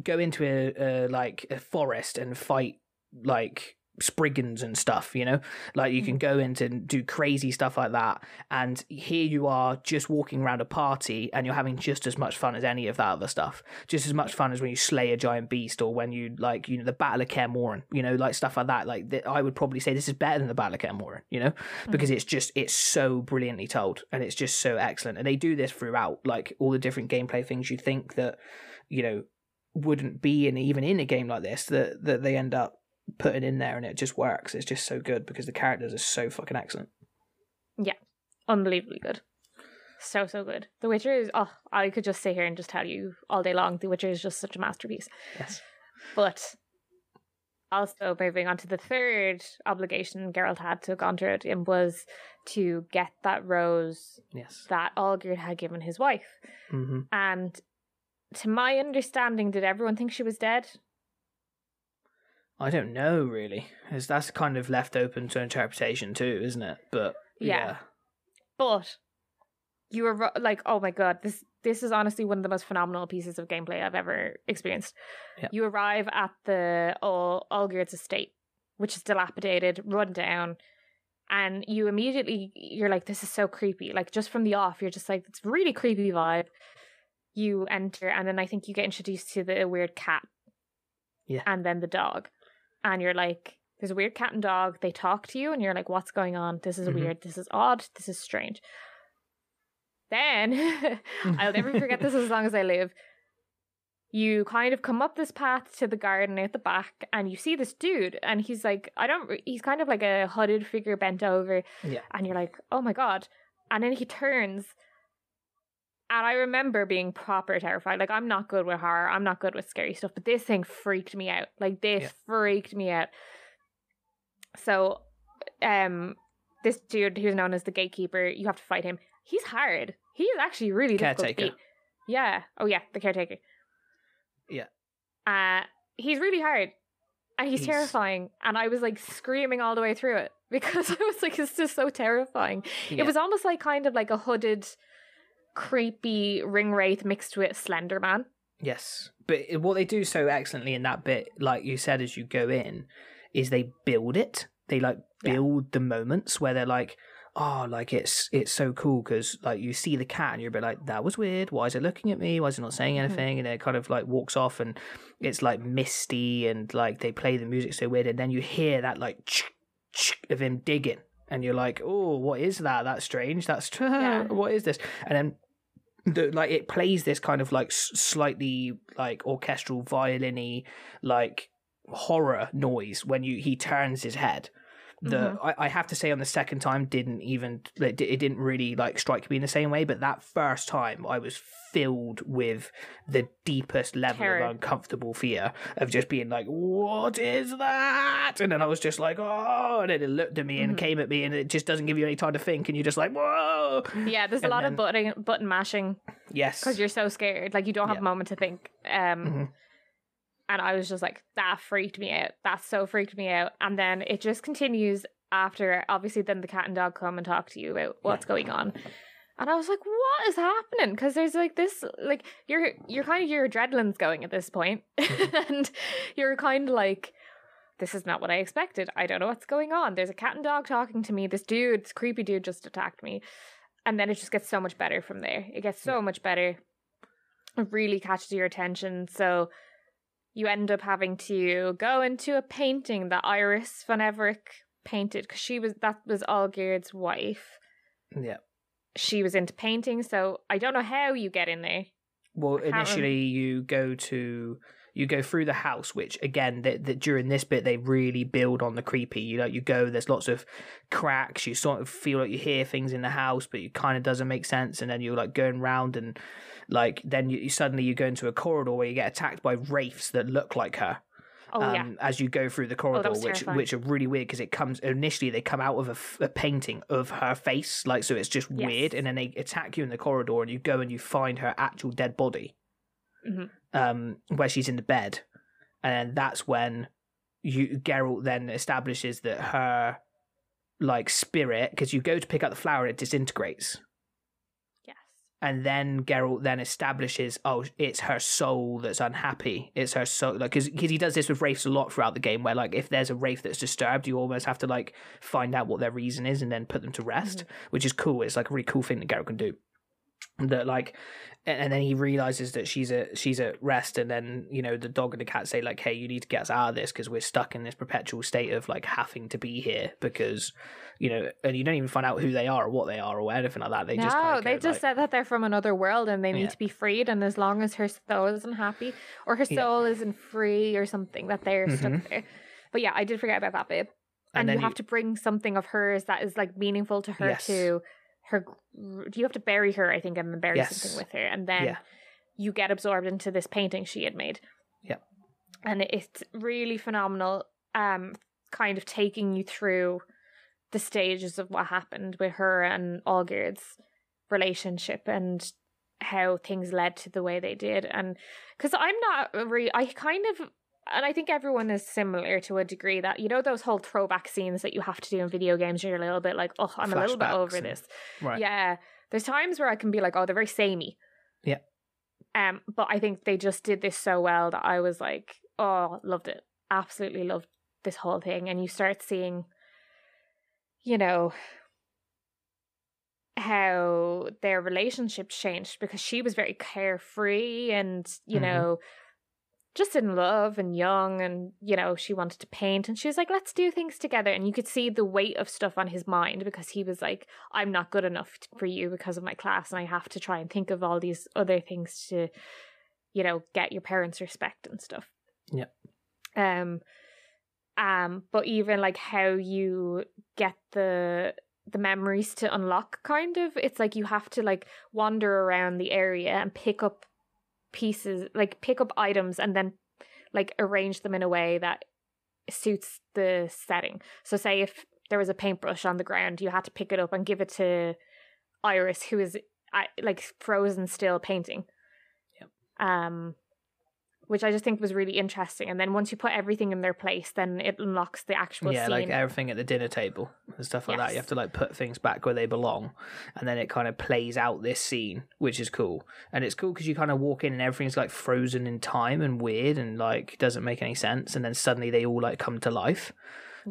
go into a, a like a forest and fight like spriggans and stuff you know? Like you can hmm. go in and do crazy stuff like that and here you are just walking around a party and you're having just as much fun as any of that other stuff. Just as much fun as when you slay a giant beast or when you like you know the battle of Kaer you know like stuff like that. Like th- I would probably say this is better than the battle of Kaer you know? Hmm. Because it's just it's so brilliantly told and it's just so excellent. And they do this throughout like all the different gameplay things you think that you know wouldn't be in even in a game like this that that they end up putting in there and it just works it's just so good because the characters are so fucking excellent Yeah, Unbelievably good. So so good. The Witcher is oh, I could just sit here and just tell you all day long. The Witcher is just such a masterpiece. yes But also moving on to the third obligation Geralt had to Gaunter O'Dim was to get that rose yes that Olgierd had given his wife. hmm And to my understanding, did everyone think she was dead? I don't know really, really. 'cause that's kind of left open to interpretation too, isn't it? But Yeah. yeah, But you were ro- like, oh my god, this this is honestly one of the most phenomenal pieces of gameplay I've ever experienced. Yeah. You arrive at the Ol- Olgierd's estate, which is dilapidated, run down, and you immediately you're like, this is so creepy. Like just from the off, you're just like, it's really creepy vibe. You enter, and then I think you get introduced to the weird cat, Yeah. and then the dog, and you're like. There's a weird cat and dog. They talk to you, and you're like, "What's going on? This is Mhm. weird. This is odd. This is strange." Then <laughs> I'll never forget this as long as I live. You kind of come up this path to the garden at the back, and you see this dude, and he's like, I don't, he's kind of like a hooded figure bent over, Yeah. and you're like, oh my god. And then he turns, and I remember being proper terrified. Like, I'm not good with horror, I'm not good with scary stuff, but this thing freaked me out. Like, this Yeah. freaked me out. So, um, this dude who's known as the gatekeeper, you have to fight him. He's hard. He is actually really Caretaker. Yeah. Oh yeah, the caretaker. Yeah. Uh he's really hard. And he's, He's- terrifying. And I was like screaming all the way through it <laughs> because I was like, it's just so terrifying. Yeah. It was almost like kind of like a hooded, creepy ring wraith mixed with Slender Man. Yes, but what they do so excellently in that bit, like you said, as you go in, is they build it. They like Yeah. build the moments where they're like, oh, like it's it's so cool because like you see the cat and you're a bit like, that was weird. Why is it looking at me? Why is it not saying Mhm. anything? And it kind of like walks off and it's like misty and like they play the music so weird and then you hear that like ch of him digging and you're like, oh, what is that? That's strange. That's <laughs> Yeah. what is this? And then the like it plays this kind of like s- slightly like orchestral violin-y like horror noise when you he turns his head the Mm-hmm. I, I have to say on the second time didn't even it, it didn't really like strike me in the same way but that first time i was filled with the deepest level Terror. of uncomfortable fear of just being like what is that and then i was just like oh and then it looked at me and Mhm. came at me and it just doesn't give you any time to think and you're just like whoa Yeah, there's a And lot then- of button button mashing yes because you're so scared. Like you don't have Yeah. a moment to think. Um Mhm. And I was just like, that freaked me out. That so freaked me out. And then it just continues after obviously then the cat and dog come and talk to you about what's going on. And I was like, what is happening? Because there's like this like you're you're kind of your adrenaline's going at this point. <laughs> and you're kind of like this is not what I expected. I don't know what's going on. There's a cat and dog talking to me. This dude, this creepy dude just attacked me. And then it just gets so much better from there. It gets so much better. It really catches your attention. So you end up having to go into a painting that Iris von Everec painted because she was that was Olgierd's wife. Yeah. She was into painting, so I don't know how you get in there. Well, initially you go to you go through the house, which again, that that during this bit they really build on the creepy. You know, you go, there's lots of cracks. You sort of feel like you hear things in the house, but it kind of doesn't make sense. And then you're like going round and like then you, you suddenly you go into a corridor where you get attacked by wraiths that look like her. Oh um, yeah, as you go through the corridor, was which terrifying. which are really weird because it comes initially they come out of a, f- a painting of her face, like so it's just Yes. weird, and then they attack you in the corridor, and you go and you find her actual dead body, Mhm. um, where she's in the bed, and that's when you Geralt then establishes that her like spirit because you go to pick up the flower, it disintegrates, yes, and then Geralt then establishes, oh, it's her soul that's unhappy. It's her soul, like because he does this with wraiths a lot throughout the game, where like if there's a wraith that's disturbed, you almost have to like find out what their reason is and then put them to rest, which is cool. It's like a really cool thing that Geralt can do. That like, and then he realizes that she's a she's at rest, and then you know the dog and the cat say like, hey, you need to get us out of this because we're stuck in this perpetual state of like having to be here because you know, and you don't even find out who they are or what they are or anything like that. They no, just kinda they go, just like, said that they're from another world and they need Yeah. to be freed. And as long as her soul isn't happy or her Yeah. soul isn't free or something, that they're Mhm. stuck there. But yeah, I did forget about that bit. And And, you you- have to bring something of hers that is like meaningful to her Yes. to her. You have to bury her, I think, and then bury Yes. something with her, and then Yeah. you get absorbed into this painting she had made. Yeah. and it's really phenomenal. Um, kind of taking you through the stages of what happened with her and Olgierd's relationship and how things led to the way they did and because i'm not really i kind of and i think everyone is similar to a degree that you know those whole throwback scenes that you have to do in video games you're a little bit like oh i'm a little bit over and- this right. yeah there's times where i can be like oh they're very samey Yeah. um but i think they just did this so well that i was like oh loved it absolutely loved this whole thing and you start seeing you know how their relationship changed because she was very carefree and you Mhm. know just in love and young and you know she wanted to paint and she was like let's do things together and you could see the weight of stuff on his mind because he was like i'm not good enough for you because of my class and i have to try and think of all these other things to you know get your parents respect and stuff Yeah. um um but even like how you get the the memories to unlock kind of it's like you have to like wander around the area and pick up pieces like pick up items and then like arrange them in a way that suits the setting so say if there was a paintbrush on the ground you had to pick it up and give it to iris who is like frozen still painting Yep. um which i just think was really interesting and then once you put everything in their place then it unlocks the actual yeah, scene like everything at the dinner table and stuff like that. You have to like put things back where they belong, and then it kind of plays out this scene, which is cool. And it's cool because you kind of walk in and everything's like frozen in time and weird and like doesn't make any sense, and then suddenly they all like come to life.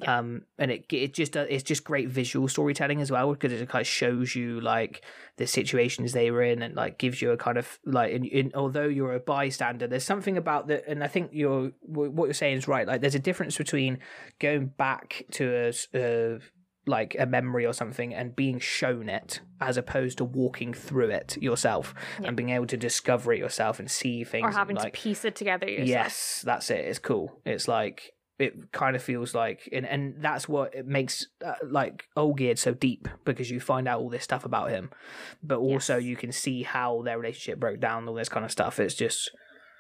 Yeah. Um, and it it just uh, it's just great visual storytelling as well because it kind of shows you like the situations they were in and like gives you a kind of like in, in although you're a bystander there's something about that and i think you're what you're saying is right like there's a difference between going back to a, uh, like a memory or something and being shown it as opposed to walking through it yourself Yeah. and being able to discover it yourself and see things or and, having like to piece it together yourself. Yes, that's it. It's cool. It's like it kind of feels like, and and that's what it makes uh, like Olgierd so deep because you find out all this stuff about him, but also Yes. you can see how their relationship broke down, all this kind of stuff. It's just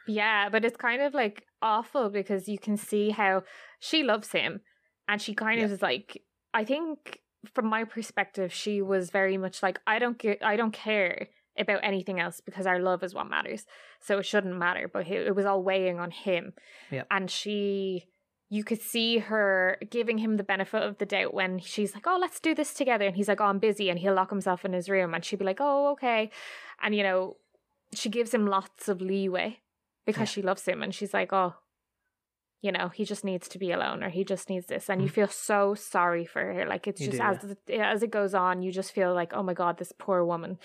Yeah, but it's kind of like awful because you can see how she loves him and she kind of is like I think from my perspective she was very much like I don't get I don't care about anything else because our love is what matters. So it shouldn't matter, but it it was all weighing on him. Yeah. And she you could see her giving him the benefit of the doubt when she's like, "Oh, let's do this together." And he's like, "Oh, I'm busy." And he'll lock himself in his room and she'd be like, "Oh, okay." And you know, she gives him lots of leeway because Yeah. she loves him and she's like, oh, you know, he just needs to be alone or he just needs this. And you Mm. feel so sorry for her. Like it's You just do, as it, as it goes on, you just feel like, oh my God, this poor woman.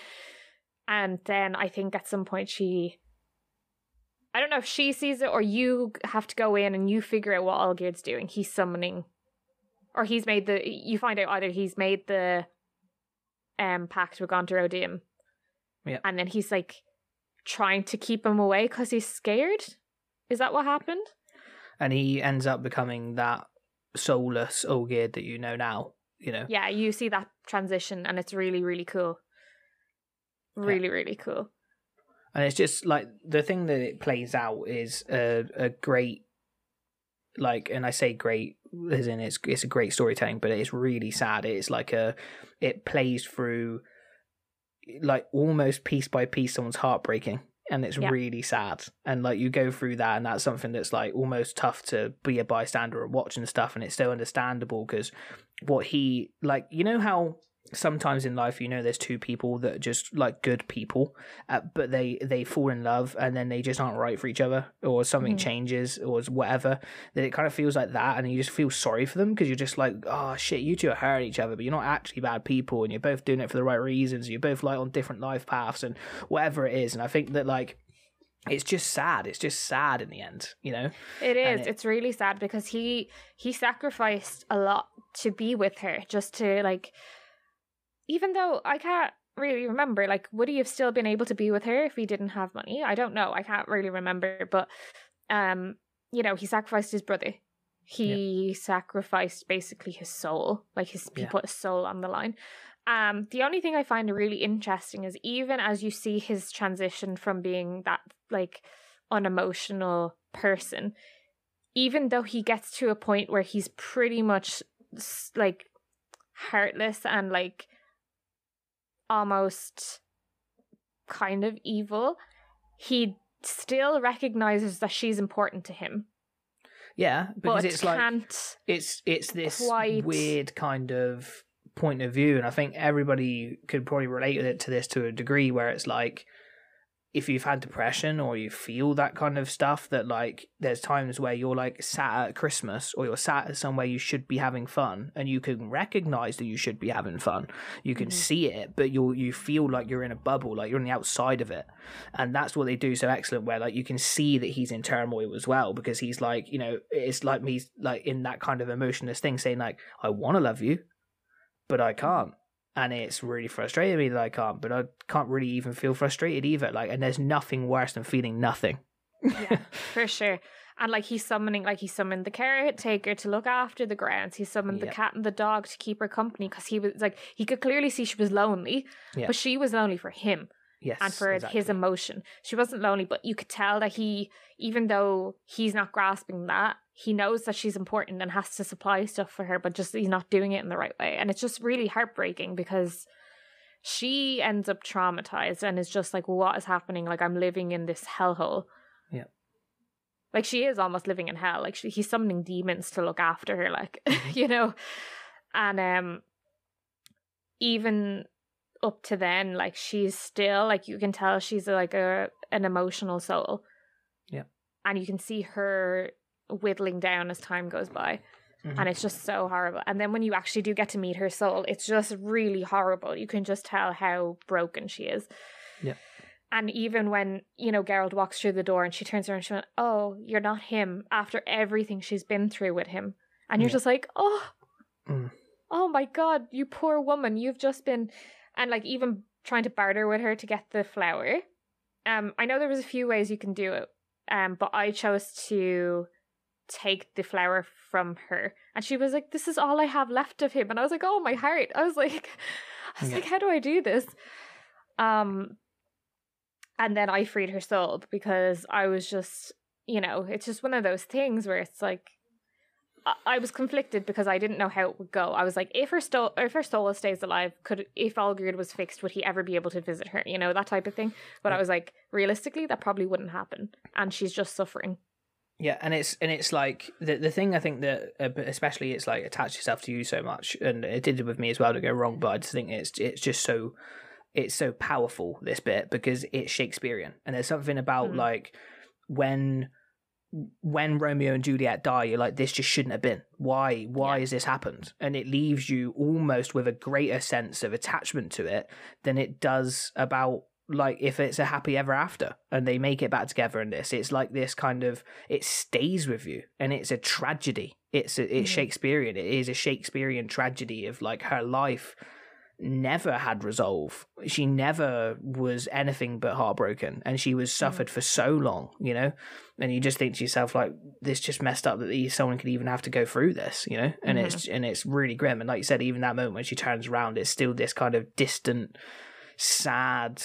And then I think at some point she I don't know if she sees it or you have to go in and you figure out what Olgierd's doing. He's summoning, or he's made the. You find out either he's made the um pact with Gaunter O'Dim, Yeah. and then he's like trying to keep him away because he's scared. Is that what happened? and he ends up becoming that soulless Olgierd that you know now. You know, Yeah, you see that transition, and it's really, really cool. Really, really cool. And it's just like the thing that it plays out is a a great, like, and I say great as in it's it's a great storytelling, but it's really sad. It's like a, it plays through, like almost piece by piece, someone's heartbreaking. And it's Yeah. really sad, and like you go through that, and that's something that's like almost tough to be a bystander and watch and stuff. And it's so understandable because what he like, you know how sometimes in life you know there's two people that are just like good people uh, but they they fall in love and then they just aren't right for each other or something Mhm. changes or whatever that it kind of feels like that and you just feel sorry for them because you're just like oh shit you two are hurting each other but you're not actually bad people and you're both doing it for the right reasons you're both like on different life paths and whatever it is and i think that like it's just sad it's just sad in the end you know it is it- It's really sad because he he sacrificed a lot to be with her, just to like. Even though I can't really remember, like, would he have still been able to be with her if he didn't have money? I don't know. I can't really remember, but um, you know, he sacrificed his brother. He sacrificed basically his soul, like his he Yeah. put his soul on the line. Um, the only thing I find really interesting is even as you see his transition from being that like unemotional person, even though he gets to a point where he's pretty much like heartless and like almost kind of evil, he still recognizes that she's important to him. yeah because but it's like can't it's it's this quite- weird kind of point of view and i think everybody could probably relate it to this to a degree where it's like if you've had depression or you feel that kind of stuff that like there's times where you're like sat at christmas or you're sat at somewhere you should be having fun and you can recognize that you should be having fun. You can Mhm. see it but you you feel like you're in a bubble like you're on the outside of it. And that's what they do so excellent where like you can see that he's in turmoil as well because he's like you know it's like me like in that kind of emotionless thing saying like i want to love you but i can't and it's really frustrating me that i can't but i can't really even feel frustrated either like and there's nothing worse than feeling nothing Yeah. <laughs> for sure. And like he's summoning, like he summoned the caretaker to look after the grounds. He summoned the cat and the dog to keep her company because he was like he could clearly see she was lonely, Yeah. but she was lonely for him yes and for exactly. his emotion. She wasn't lonely, but you could tell that he, even though he's not grasping that, he knows that she's important and has to supply stuff for her, but just he's not doing it in the right way. And it's just really heartbreaking because she ends up traumatized and is just like, what is happening? Like I'm living in this hellhole. Yeah. Like she is almost living in hell. Like she, he's summoning demons to look after her, like <laughs> you know, and um, even up to then, like she's still like you can tell she's like a an emotional soul. Yeah. and you can see her whittling down as time goes by Mhm. and it's just so horrible. And then when you actually do get to meet her soul, it's just really horrible. You can just tell how broken she is. Yeah. And even when, you know, Geralt walks through the door and she turns around and she went, Oh, you're not him after everything she's been through with him. And you're Yeah. just like, Oh, Mm. oh my God, you poor woman. You've just been, and like even trying to barter with her to get the flower. Um, I know there was a few ways you can do it. Um, but I chose to take the flower from her and she was like this is all i have left of him and i was like oh my heart i was like <laughs> i was Yeah. like how do i do this um and then i freed her soul because i was just you know it's just one of those things where it's like I- was conflicted because I didn't know how it would go. I was like, if her soul, if her soul stays alive, could if Olgierd was fixed, would he ever be able to visit her? You know that type of thing. But I was like, realistically, that probably wouldn't happen, and she's just suffering. Yeah, and it's and it's like the the thing I think that uh, especially it's like attached itself to you so much, and it did it with me as well to go wrong. But I just think it's it's just so it's so powerful this bit because it's Shakespearean, and there's something about Mm. like when when Romeo and Juliet die, you're like, this just shouldn't have been. Why? Why Yeah. has this happened? And it leaves you almost with a greater sense of attachment to it than it does about like if it's a happy ever after and they make it back together in this it's like this kind of it stays with you and it's a tragedy. It's a, it's Mhm. shakespearean. It is a shakespearean tragedy of like her life never had resolve. She never was anything but heartbroken and she was suffered for so long you know? And you just think to yourself like this just messed up that someone could even have to go through this you know? And it's and it's really grim. And like you said even that moment when she turns around it's still this kind of distant sad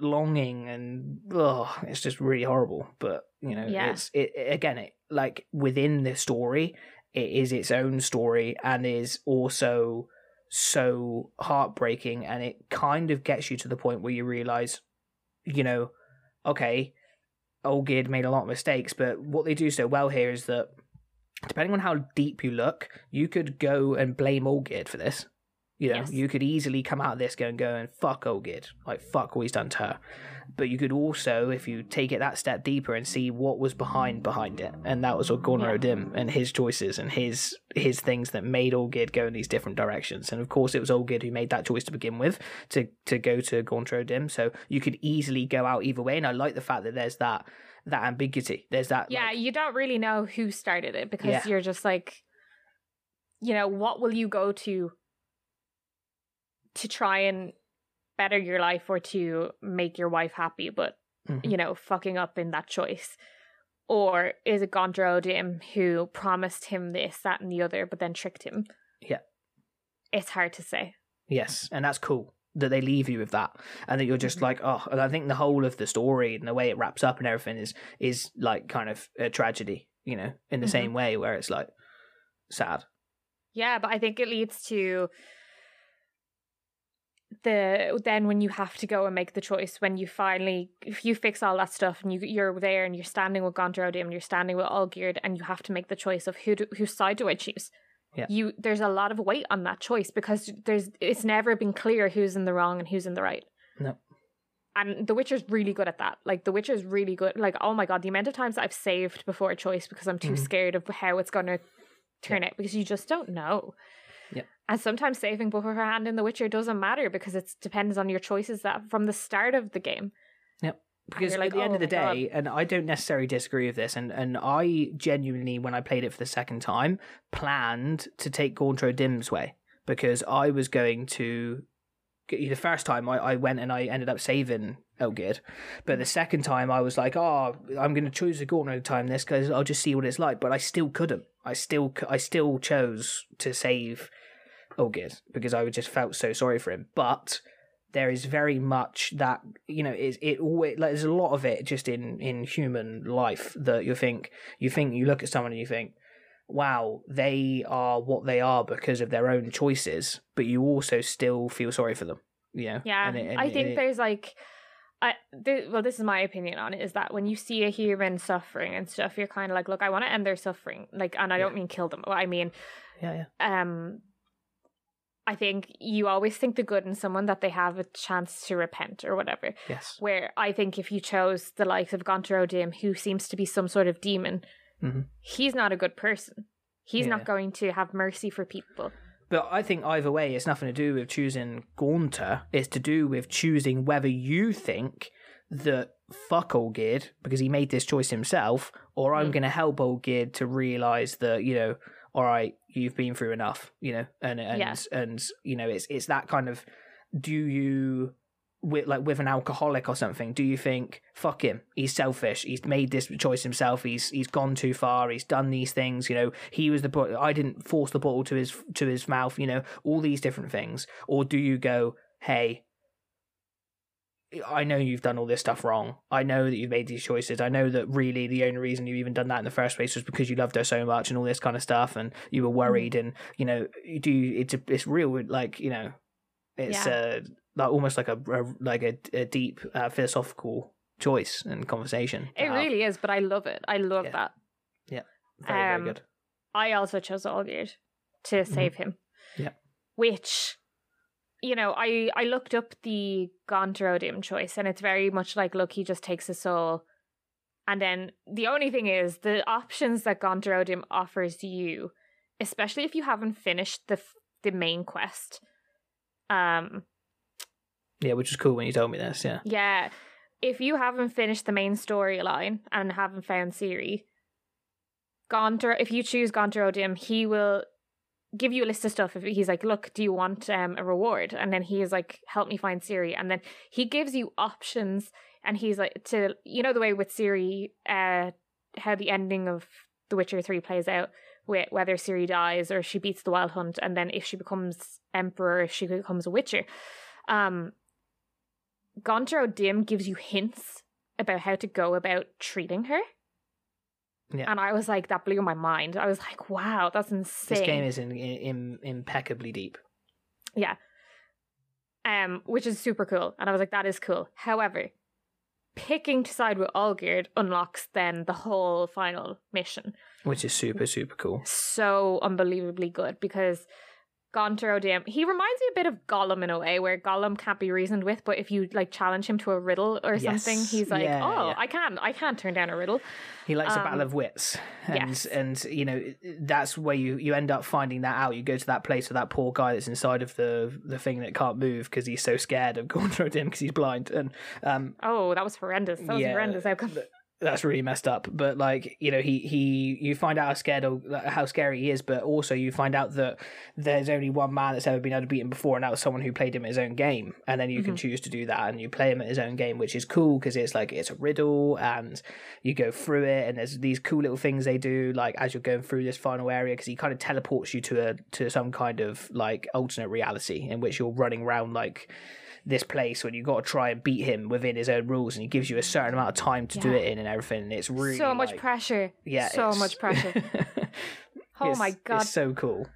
longing and oh it's just really horrible but you know Yeah. it's it again it like within the story it is its own story and is also so heartbreaking and it kind of gets you to the point where you realize you know okay Olgierd made a lot of mistakes but what they do so well here is that depending on how deep you look you could go and blame Olgierd for this you know Yes. you could easily come out of this going going fuck Olgierd like fuck what he's done to her but you could also if you take it that step deeper and see what was behind behind it and that was Gorner Yeah. Odim and his choices and his his things that made Olgierd go in these different directions and of course it was Olgierd who made that choice to begin with to to go to Gaunter O'Dim so you could easily go out either way and I like the fact that there's that that ambiguity there's that Yeah, like, you don't really know who started it because Yeah. you're just like, you know, what will you go to to try and better your life or to make your wife happy, but Mhm. you know, fucking up in that choice? Or is it Gaunter O'Dim who promised him this, that, and the other, but then tricked him? Yeah. It's hard to say. Yes, and that's cool that they leave you with that, and that you're just Mhm. like, oh. And I think the whole of the story and the way it wraps up and everything is is like kind of a tragedy, you know, in the Mhm. same way where it's like sad. Yeah, but I think it leads to the then when you have to go and make the choice when you finally if you fix all that stuff and you you're there and you're standing with Gaunter O'Dim and you're standing with Olgierd and you have to make the choice of who do, whose side do I choose. Yeah. You there's a lot of weight on that choice because there's it's never been clear who's in the wrong and who's in the right. No. And The Witcher's really good at that. Like The Witcher's really good. Like oh my god, the amount of times I've saved before a choice because I'm too Mhm. scared of how it's going to turn out because you just don't know. And sometimes saving beforehand in The Witcher doesn't matter because it depends on your choices that from the start of the game. Yep. Because like, at the end "Oh of the my God." day, and I don't necessarily disagree with this, and, and I genuinely, when I played it for the second time, planned to take Gaunter O'Dim's way because I was going to. The first time I, I went and I ended up saving Olgierd, but the mm. second time I was like, oh, I'm going to choose a Gauntro time this because I'll just see what it's like. But I still couldn't. I still I still chose to save Olgierd because I just felt so sorry for him. But there is very much that you know is it always like there's a lot of it just in in human life that you think you think you look at someone and you think wow they are what they are because of their own choices but you also still feel sorry for them you know Yeah, And it- and I it- think it- there's like, I th- well, this is my opinion on it. Is that when you see a human suffering and stuff, you're kind of like, look, I want to end their suffering. Like, and I don't mean kill them. I mean, yeah yeah um, I think you always think the good in someone that they have a chance to repent or whatever. yes Where I think if you chose the likes of Gaunter O'Dim, who seems to be some sort of demon, Mhm. he's not a good person. He's Yeah. not going to have mercy for people. But I think either way, it's nothing to do with choosing Gaunter. It's to do with choosing whether you think that fuck Olgierd because he made this choice himself, or I'm Mm. going to help Olgierd to realize that you know, all right, you've been through enough, you know, and and Yeah. and you know, it's it's that kind of. Do you with like with an alcoholic or something do you think fuck him he's selfish he's made this choice himself he's he's gone too far he's done these things you know he was the i didn't force the bottle to his to his mouth you know all these different things or do you go hey I know you've done all this stuff wrong. I know that you've made these choices. I know that really the only reason you even done that in the first place was because you loved her so much and all this kind of stuff, and you were worried. And you know, you do it's a, it's real. Like you know, it's uh, like almost like a, a like a, a deep uh, philosophical choice and conversation. It really is, but I love it. I love Yeah. that. very um, very good. I also chose Olgierd to save him. Mm-hmm. Yeah. Which, you know, I I looked up the Gaunter O'Dim choice, and it's very much like, look, he just takes a soul. And then the only thing is the options that Gaunter O'Dim offers you, especially if you haven't finished the the main quest, um, Yeah, which is cool when you told me this. Yeah. Yeah. If you haven't finished the main storyline and haven't found Ciri, Gaunter, if you choose Gaunter O'Dim, he will give you a list of stuff. If he's like, "Look, do you want um, a reward?" and then he is like, "Help me find Ciri. and then he gives you options, and he's like, "To you know the way with Ciri, uh, how the ending of The Witcher Three plays out." With whether Ciri dies or she beats the Wild Hunt, and then if she becomes Emperor, if she becomes a Witcher, um, Gaunter O'Dim gives you hints about how to go about treating her. Yeah. And I was like, that blew my mind. I was like, wow, that's insane. This game is in, in, impeccably deep. Yeah. Um, which is super cool. And I was like, that is cool. However, picking to side with Olgierd unlocks then the whole final mission. Which is super, super cool. So unbelievably good because Gaunter O'Dim. He reminds me a bit of Gollum in a way, where Gollum can't be reasoned with, but if you like challenge him to a riddle or Yes. something, he's like, Yeah, "Oh, yeah. I can't, I can't turn down a riddle." He likes a Um, battle of wits, and yes. and you know that's where you you end up finding that out. You go to that place with that poor guy that's inside of the the thing that can't move because he's so scared of <laughs> going through him because he's blind, and um Oh, that was horrendous. That was Yeah. a horrendous outcome. That's really messed up. But like you know, he he you find out how scared of how scary he is, but also you find out that there's only one man that's ever been able to beat him before, and that was someone who played him at his own game. And then you can mm-hmm. choose to do that, and you play him at his own game, which is cool because it's like it's a riddle, and you go through it, and there's these cool little things they do, like as you're going through this final area, because he kind of teleports you to a to some kind of like alternate reality in which you're running around like this place when you've got to try and beat him within his own rules and he gives you a certain amount of time to do it in and everything it's really so much like- pressure. yeah so much pressure. <laughs> Oh my god! it's so cool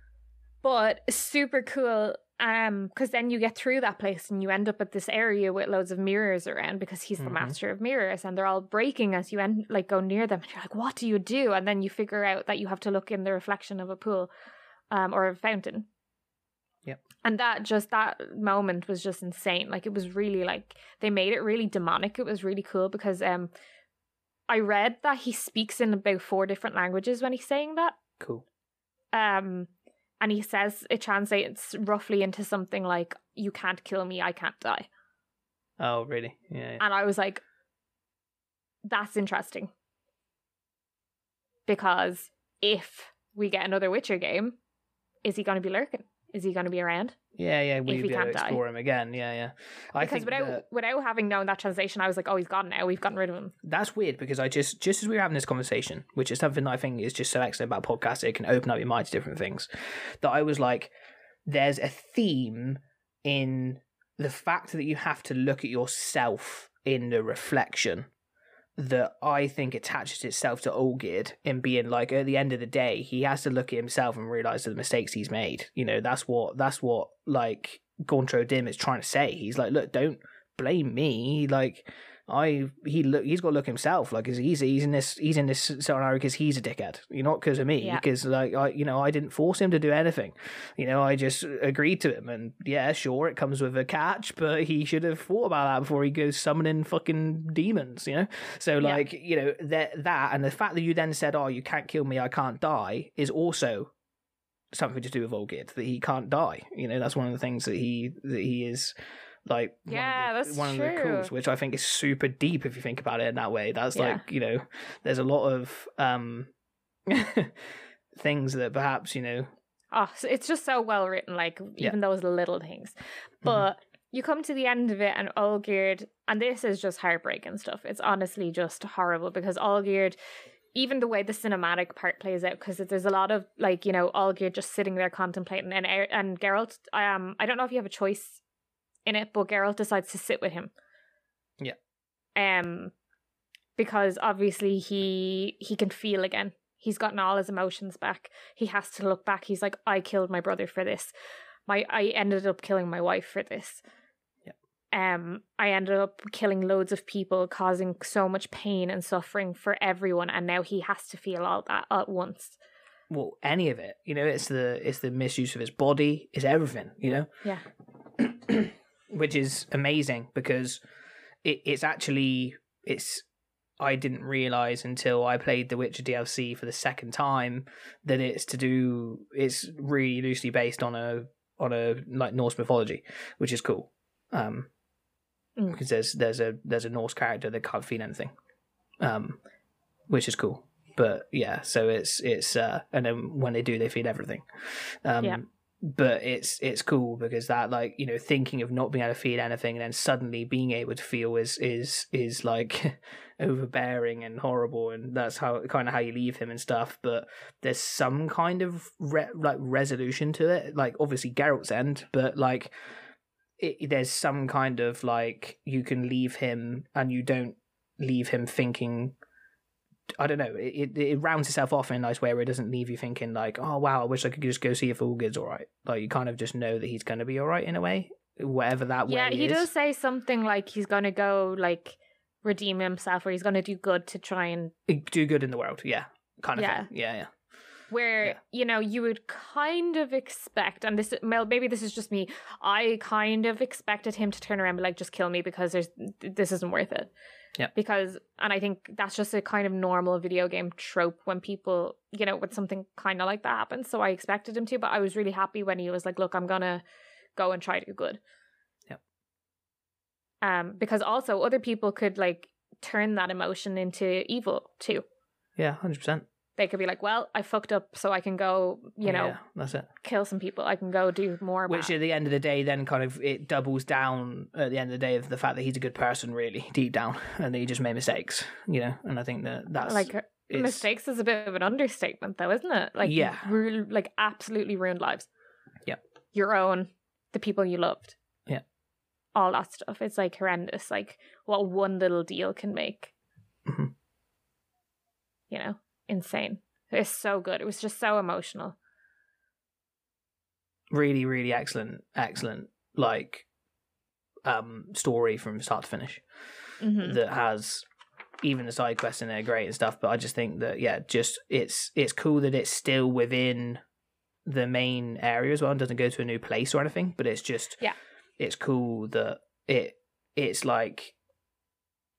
but super cool. Um, because then you get through that place and you end up at this area with loads of mirrors around because he's the Mhm. master of mirrors and they're all breaking as you end like go near them and you're like, what do you do? And then you figure out that you have to look in the reflection of a pool, um, or a fountain. Yep. And that just that moment was just insane. Like it was really like they made it really demonic. It was really cool because um I read that he speaks in about four different languages when he's saying that. cool Um and he says it translates roughly into something like you can't kill me, I can't die. oh really yeah, yeah. And I was like that's interesting. Because if we get another Witcher game, is he going to be lurking? Is he going to be around? yeah yeah we'd be able to can't die. explore him again yeah yeah i because think without that- without having known that translation, I was like, oh, he's gone now. We've gotten rid of him. that's weird because I just just as we were having this conversation, which is something that I think is just so excellent about podcasts, it can open up your mind to different things. That I was like, there's a theme in the fact that you have to look at yourself in the reflection that I think attaches itself to Olgierd in being like at the end of the day he has to look at himself and realize the mistakes he's made. You know, that's what that's what like Gaunter O'Dim is trying to say. He's like, look, don't blame me. Like I he look he's got to look himself like he's he's in this he's in this scenario because he's a dickhead you know not because of me Yeah. because like I you know I didn't force him to do anything you know I just agreed to him and yeah sure it comes with a catch but he should have thought about that before he goes summoning fucking demons you know so Yeah. like you know that that and the fact that you then said oh you can't kill me I can't die is also something to do with Olgierd that he can't die you know that's one of the things that he that he is like one of Yeah, the- that's one of the true. calls, which I think is super deep if you think about it in that way. That's Yeah. like you know, there's a lot of um <laughs> things that perhaps you know. Oh, so it's just so well written, like even Yeah. those little things. But you come to the end of it, and Olgierd, and this is just heartbreaking stuff. It's honestly just horrible because Olgierd, even the way the cinematic part plays out, because there's a lot of like you know Olgierd just sitting there contemplating, and and Geralt, um, I don't know if you have a choice in it, but Geralt decides to sit with him. Yeah. Um, because obviously he he can feel again. He's gotten all his emotions back. He has to look back. He's like, I killed my brother for this. My I ended up killing my wife for this. Yeah. Um, I ended up killing loads of people, causing so much pain and suffering for everyone, and now he has to feel all that at once. Well, any of it, you know, it's the it's the misuse of his body, it's everything, you know. Yeah. <clears throat> which is amazing because it, it's actually it's I didn't realize until I played the Witcher DLC for the second time that it's to do it's really loosely based on a on a like Norse mythology, which is cool. Um Mm. because there's there's a there's a Norse character that can't feel anything, um, which is cool. But yeah, so it's it's uh, and then when they do, they feel everything. Um, Yeah. But it's it's cool because that like you know thinking of not being able to feel anything and then suddenly being able to feel is is is like <laughs> overbearing and horrible and that's how kind of how you leave him and stuff. But there's some kind of re- like resolution to it. Like obviously Geralt's end, but like it, there's some kind of like you can leave him and you don't leave him thinking I don't know. It, it it rounds itself off in a nice way where it doesn't leave you thinking like, oh wow, I wish I could just go see if Olgierd's all right. Like you kind of just know that he's going to be all right in a way, whatever that yeah, way Yeah, he is. does say something like he's gonna go like redeem himself, or he's gonna do good to try and Do good in the world, yeah, kind of Yeah. thing. Yeah, yeah, where Yeah. you know you would kind of expect and this well maybe this is just me i kind of expected him to turn around and be like just kill me because there's this isn't worth it Yeah. because and i think that's just a kind of normal video game trope when people you know when something kind of like that happens so i expected him to but i was really happy when he was like look i'm gonna go and try to do good Yeah. um because also other people could like turn that emotion into evil too yeah, hundred percent. They could be like, well, I fucked up, so I can go, you know, yeah, that's it. kill some people. I can go do more. Which bad. at the end of the day, then kind of it doubles down at the end of the day of the fact that he's a good person, really deep down, and that he just made mistakes, you know. And I think that that's like uh, it's- mistakes is a bit of an understatement, though, isn't it? Like, Yeah. ru- like absolutely ruined lives. Yeah, your own, the people you loved. Yeah. all that stuff. It's like horrendous. Like what one little deal can make. Mhm. You know, insane. It's so good. It was just so emotional. really, really excellent, excellent like um story from start to finish. Mhm. that has even the side quests in there great and stuff but i just think that yeah just it's it's cool that it's still within the main area as well and doesn't go to a new place or anything but it's just Yeah. it's cool that it it's like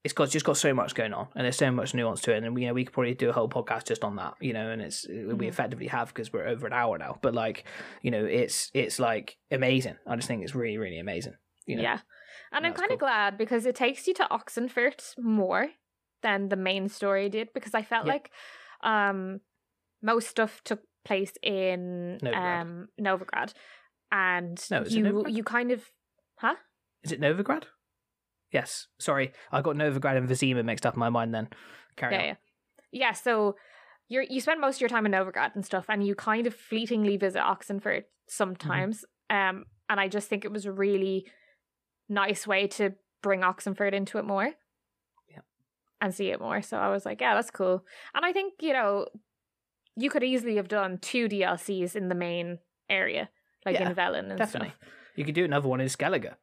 it's got just got so much going on and there's so much nuance to it and you know we could probably do a whole podcast just on that you know and it's we Mhm. effectively have because we're over an hour now but like you know it's it's like amazing i just think it's really really amazing you know Yeah. And I'm kind of cool. glad because it takes you to Oxenfurt more than the main story did because I felt Yeah. like um most stuff took place in Novigrad. um Novigrad and No, you Novigrad? you kind of huh? Is it Novigrad? Yes. Sorry, I got Novigrad and Vizima mixed up in my mind. Then carry Yeah, on. yeah. Yeah, so you're you spend most of your time in Novigrad and stuff and you kind of fleetingly visit Oxenfurt sometimes. Um and I just think it was a really nice way to bring Oxenfurt into it more. Yeah. And see it more. So I was like, yeah, that's cool. And I think, you know, you could easily have done two DLCs in the main area, like Yeah, in Velen and Definitely. stuff. You could do another one in Skellige,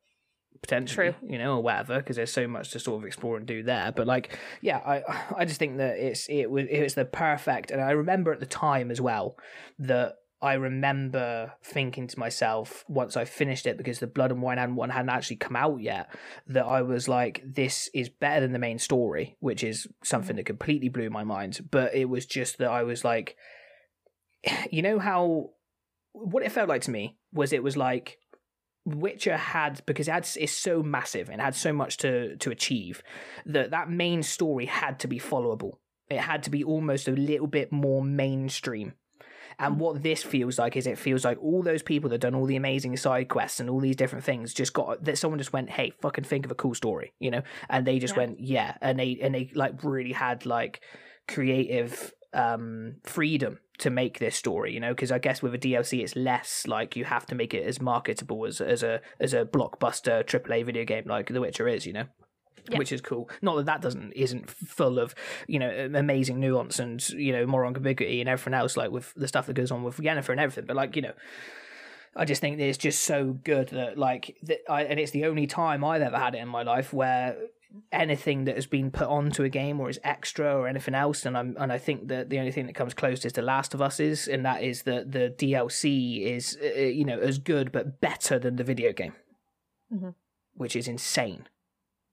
potentially. True. You know, or whatever, because there's so much to sort of explore and do there. But like, yeah, I <sighs> I just think that it's it was it was the perfect. And I remember at the time as well that. I remember thinking to myself once I finished it because the Blood and Wine and one hadn't actually come out yet that I was like, this is better than the main story, which is something mm-hmm. that completely blew my mind. But it was just that I was like, <sighs> you know how what it felt like to me was it was like Witcher had because it had it's so massive and had so much to to achieve that that main story had to be followable. It had to be almost a little bit more mainstream. And hmm. what this feels like is it feels like all those people that done all the amazing side quests and all these different things just got that someone just went, hey, fucking think of a cool story, you know, and they just Yeah. went, yeah, and they and they like really had like creative um freedom to make this story you know because i guess with a dlc it's less like you have to make it as marketable as as a as a blockbuster aaa video game like the witcher is you know Yeah. which is cool not that that doesn't isn't full of you know amazing nuance and you know moral ambiguity and everything else like with the stuff that goes on with Yennefer and everything but like you know I just think that it's just so good that like that I, and it's the only time I've ever had it in my life where anything that has been put onto a game or is extra or anything else and I'm and I think that the only thing that comes close is The Last of Us is and that is that the DLC is uh, you know as good but better than the video game. Mhm. which is insane.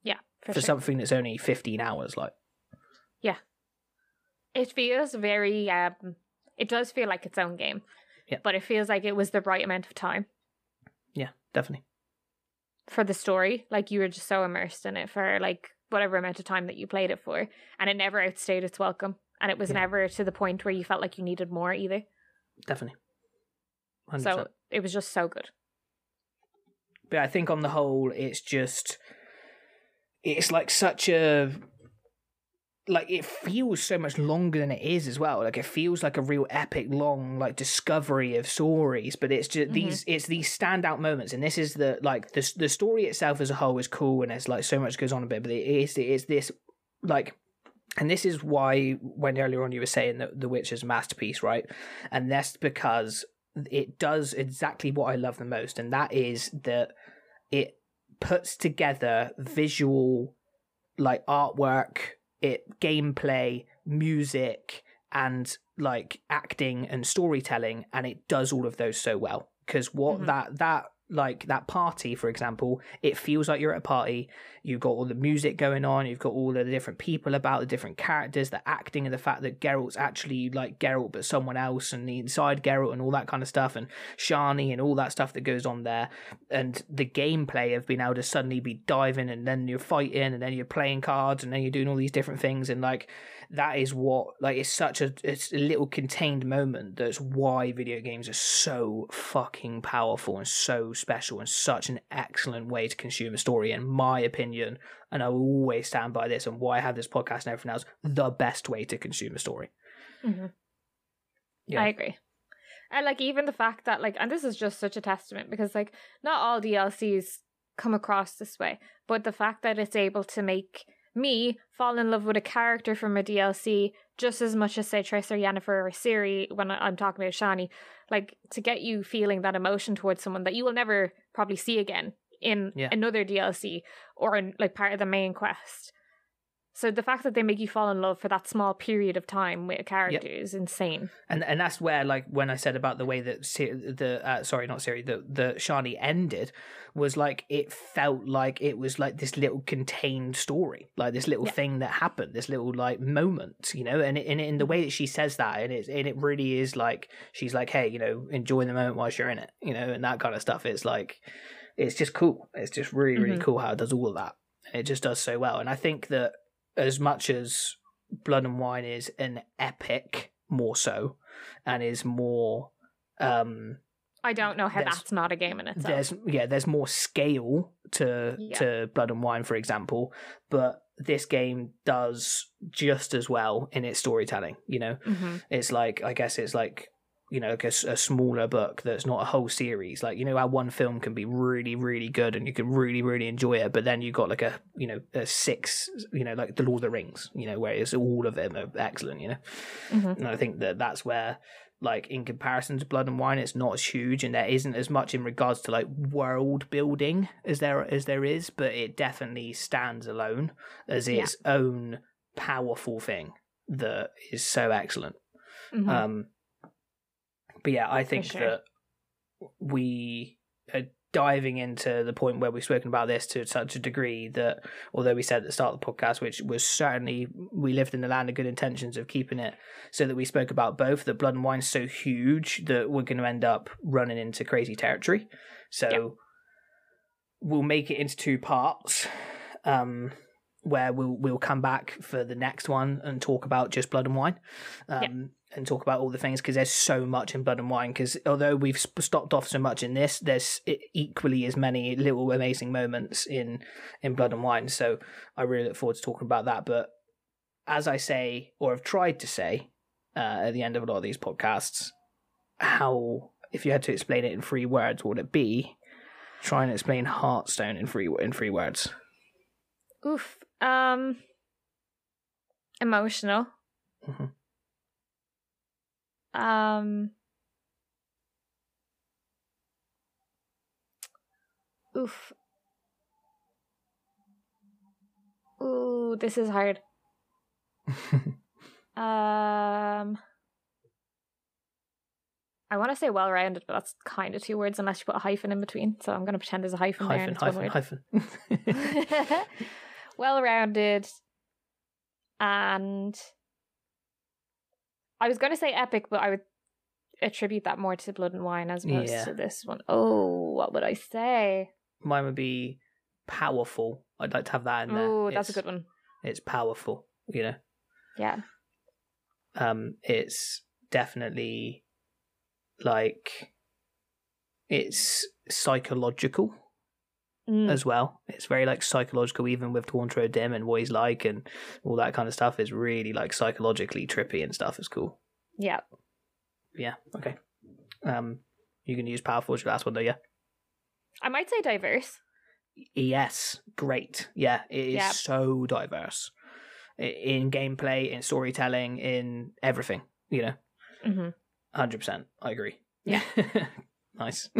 Yeah, for, for sure. something that's only 15 hours like. Yeah, it feels very um it does feel like its own game. Yeah. but it feels like it was the right amount of time. Yeah definitely for the story. Like you were just so immersed in it for like whatever amount of time that you played it for, and it never outstayed its welcome. And it was Yeah. never to the point where you felt like you needed more either. Definitely. 100%. So it was just so good. but I think on the whole, it's just it's like such a like it feels so much longer than it is as well. Like it feels like a real epic, long like discovery of stories. But it's just Mhm. these it's these standout moments, and this is the like the the story itself as a whole is cool, and it's like so much goes on a bit. But it is it is this like. And this is why, when earlier on you were saying that The Witcher's a masterpiece, right? And that's because it does exactly what I love the most, and that is that it puts together visual, like artwork, it gameplay, music, and like acting and storytelling, and it does all of those so well. Because what Mhm. that that like that party, for example, it feels like you're at a party. You've got all the music going on. You've got all the different people about the different characters, the acting, and the fact that Geralt's actually like Geralt but someone else, and the inside Geralt and all that kind of stuff, and Shani and all that stuff that goes on there, and the gameplay of being able to suddenly be diving and then you're fighting and then you're playing cards and then you're doing all these different things and like that is what like it's such a it's a little contained moment that's why video games are so fucking powerful and so special and such an excellent way to consume a story in my opinion and I will always stand by this and why I have this podcast and everything else the best way to consume a story hmm Yeah. I agree. And like even the fact that like and this is just such a testament because like not all DLCs come across this way, but the fact that it's able to make me fall in love with a character from a DLC just as much as say Tracer, Yennefer, or Ciri when I'm talking about Shani, like to get you feeling that emotion towards someone that you will never probably see again in Yeah. another DLC or in like part of the main quest. So the fact that they make you fall in love for that small period of time with a character is insane. and and that's where like when I said about the way that Sir- the uh, sorry not Ciri the the Shani ended was like it felt like it was like this little contained story like this little Yeah. thing that happened this little like moment you know? And and in the way that she says that and it and it really is like she's like hey you know enjoy the moment whilst you're in it you know? And that kind of stuff. It's like it's just cool. It's just really really Mhm. cool how it does all of that. It just does so well. And I think that as much as Blood and Wine is an epic more so and is more um I don't know how that's not a game in itself. there's yeah there's more scale to Yeah. to Blood and Wine for example but this game does just as well in its storytelling you know hmm it's like I guess it's like you know like a, a smaller book that's not a whole series. Like you know how one film can be really really good and you can really really enjoy it but then you got like a you know a six you know like the Lord of the Rings you know where it's all of them are excellent you know? Hmm and I think that that's where like in comparison to Blood and Wine it's not as huge and there isn't as much in regards to like world building as there as there is but it definitely stands alone as Yeah. its own powerful thing that is so excellent. Hmm um, but yeah, I think sure. that we are diving into the point where we've spoken about this to such a degree that although we said at the start of the podcast, which was certainly we lived in the land of good intentions of keeping it so that we spoke about both, that blood and wine's so huge that we're going to end up running into crazy territory. So we'll make it into two parts. Um, where we'll we'll come back for the next one and talk about just blood and wine, um, and talk about all the things because there's so much in blood and wine. Because although we've sp- stopped off so much in this, there's equally as many little amazing moments in in blood and wine. So I really look forward to talking about that. But as I say, or have tried to say uh, at the end of a lot of these podcasts, how if you had to explain it in three words, what would it be? Try and explain Hearts of Stone in three in three words. Oof. Um. Emotional. Mhm. Um. Oof. Ooh, this is hard. <laughs> Um. I want to say well-rounded, but that's kind of two words unless you put a hyphen in between. So I'm going to pretend there's a hyphen, there. hyphen, it's one hyphen, hyphen. <laughs> well-rounded, and I was going to say epic, but I would attribute that more to Blood and Wine as opposed Yeah. to this one. Oh, what would I say? Mine would be powerful. I'd like to have that in there. Oh, that's a good one. It's powerful, you know. Yeah. Um, it's definitely like it's psychological Mm. as well. It's very like psychological, even with Gaunter O'Dim and what he's like and all that kind of stuff is really like psychologically trippy and stuff. Is cool. Yeah. Yeah. Okay. Um, you can use powerful as your last one though. Yeah. I might say diverse. Yes, great. Yeah, it is Yeah. so diverse in gameplay, in storytelling, in everything. You know, hmm hundred percent. I agree. Yeah. <laughs> nice. <laughs>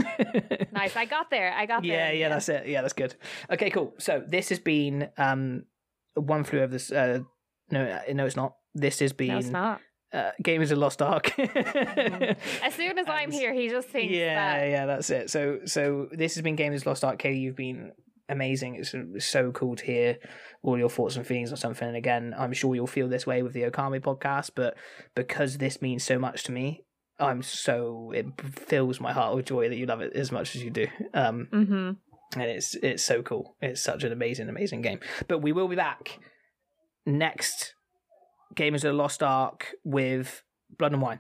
Nice. I got there. I got there. Yeah, yeah, that's it. Yeah, that's good. Okay, cool. So this has been um one flew over this. Uh, no, uh, no, it's not. This has been No, it's not. Uh, Gamers of Lost Ark. As soon as I'm here, he just thinks yeah, that. yeah, that's it. So, so this has been Game is Lost Ark. Katie, you've been amazing. It's, it's so cool to hear all your thoughts and feelings on something. And again, I'm sure you'll feel this way with the Okami podcast, but because this means so much to me, I'm so it fills my heart with joy that you love it as much as you do. Um, Mm-hmm. and it's it's so cool. It's such an amazing, amazing game. But we will be back next Gamers of the Lost Ark with Blood and Wine.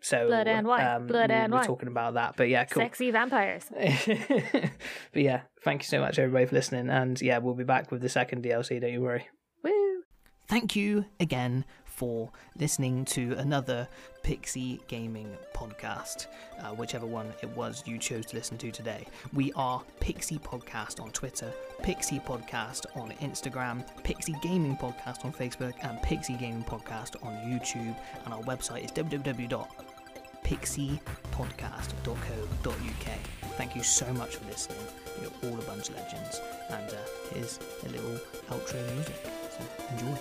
So Blood and Wine, um, Blood we'll and be Wine. talking about that. But yeah, cool. Sexy vampires. <laughs> but yeah, thank you so much everybody for listening. And yeah, we'll be back with the second DLC. Don't you worry. Woo. Thank you again for listening to another Pixie Gaming podcast, uh, whichever one it was you chose to listen to today. We are Pixie Podcast on Twitter, Pixie Podcast on Instagram, Pixie Gaming Podcast on Facebook, and Pixie Gaming Podcast on YouTube. And our website is www.pixiepodcast.co.uk. Thank you so much for listening. You're all a bunch of legends. And uh, here's a little outro music. So enjoy.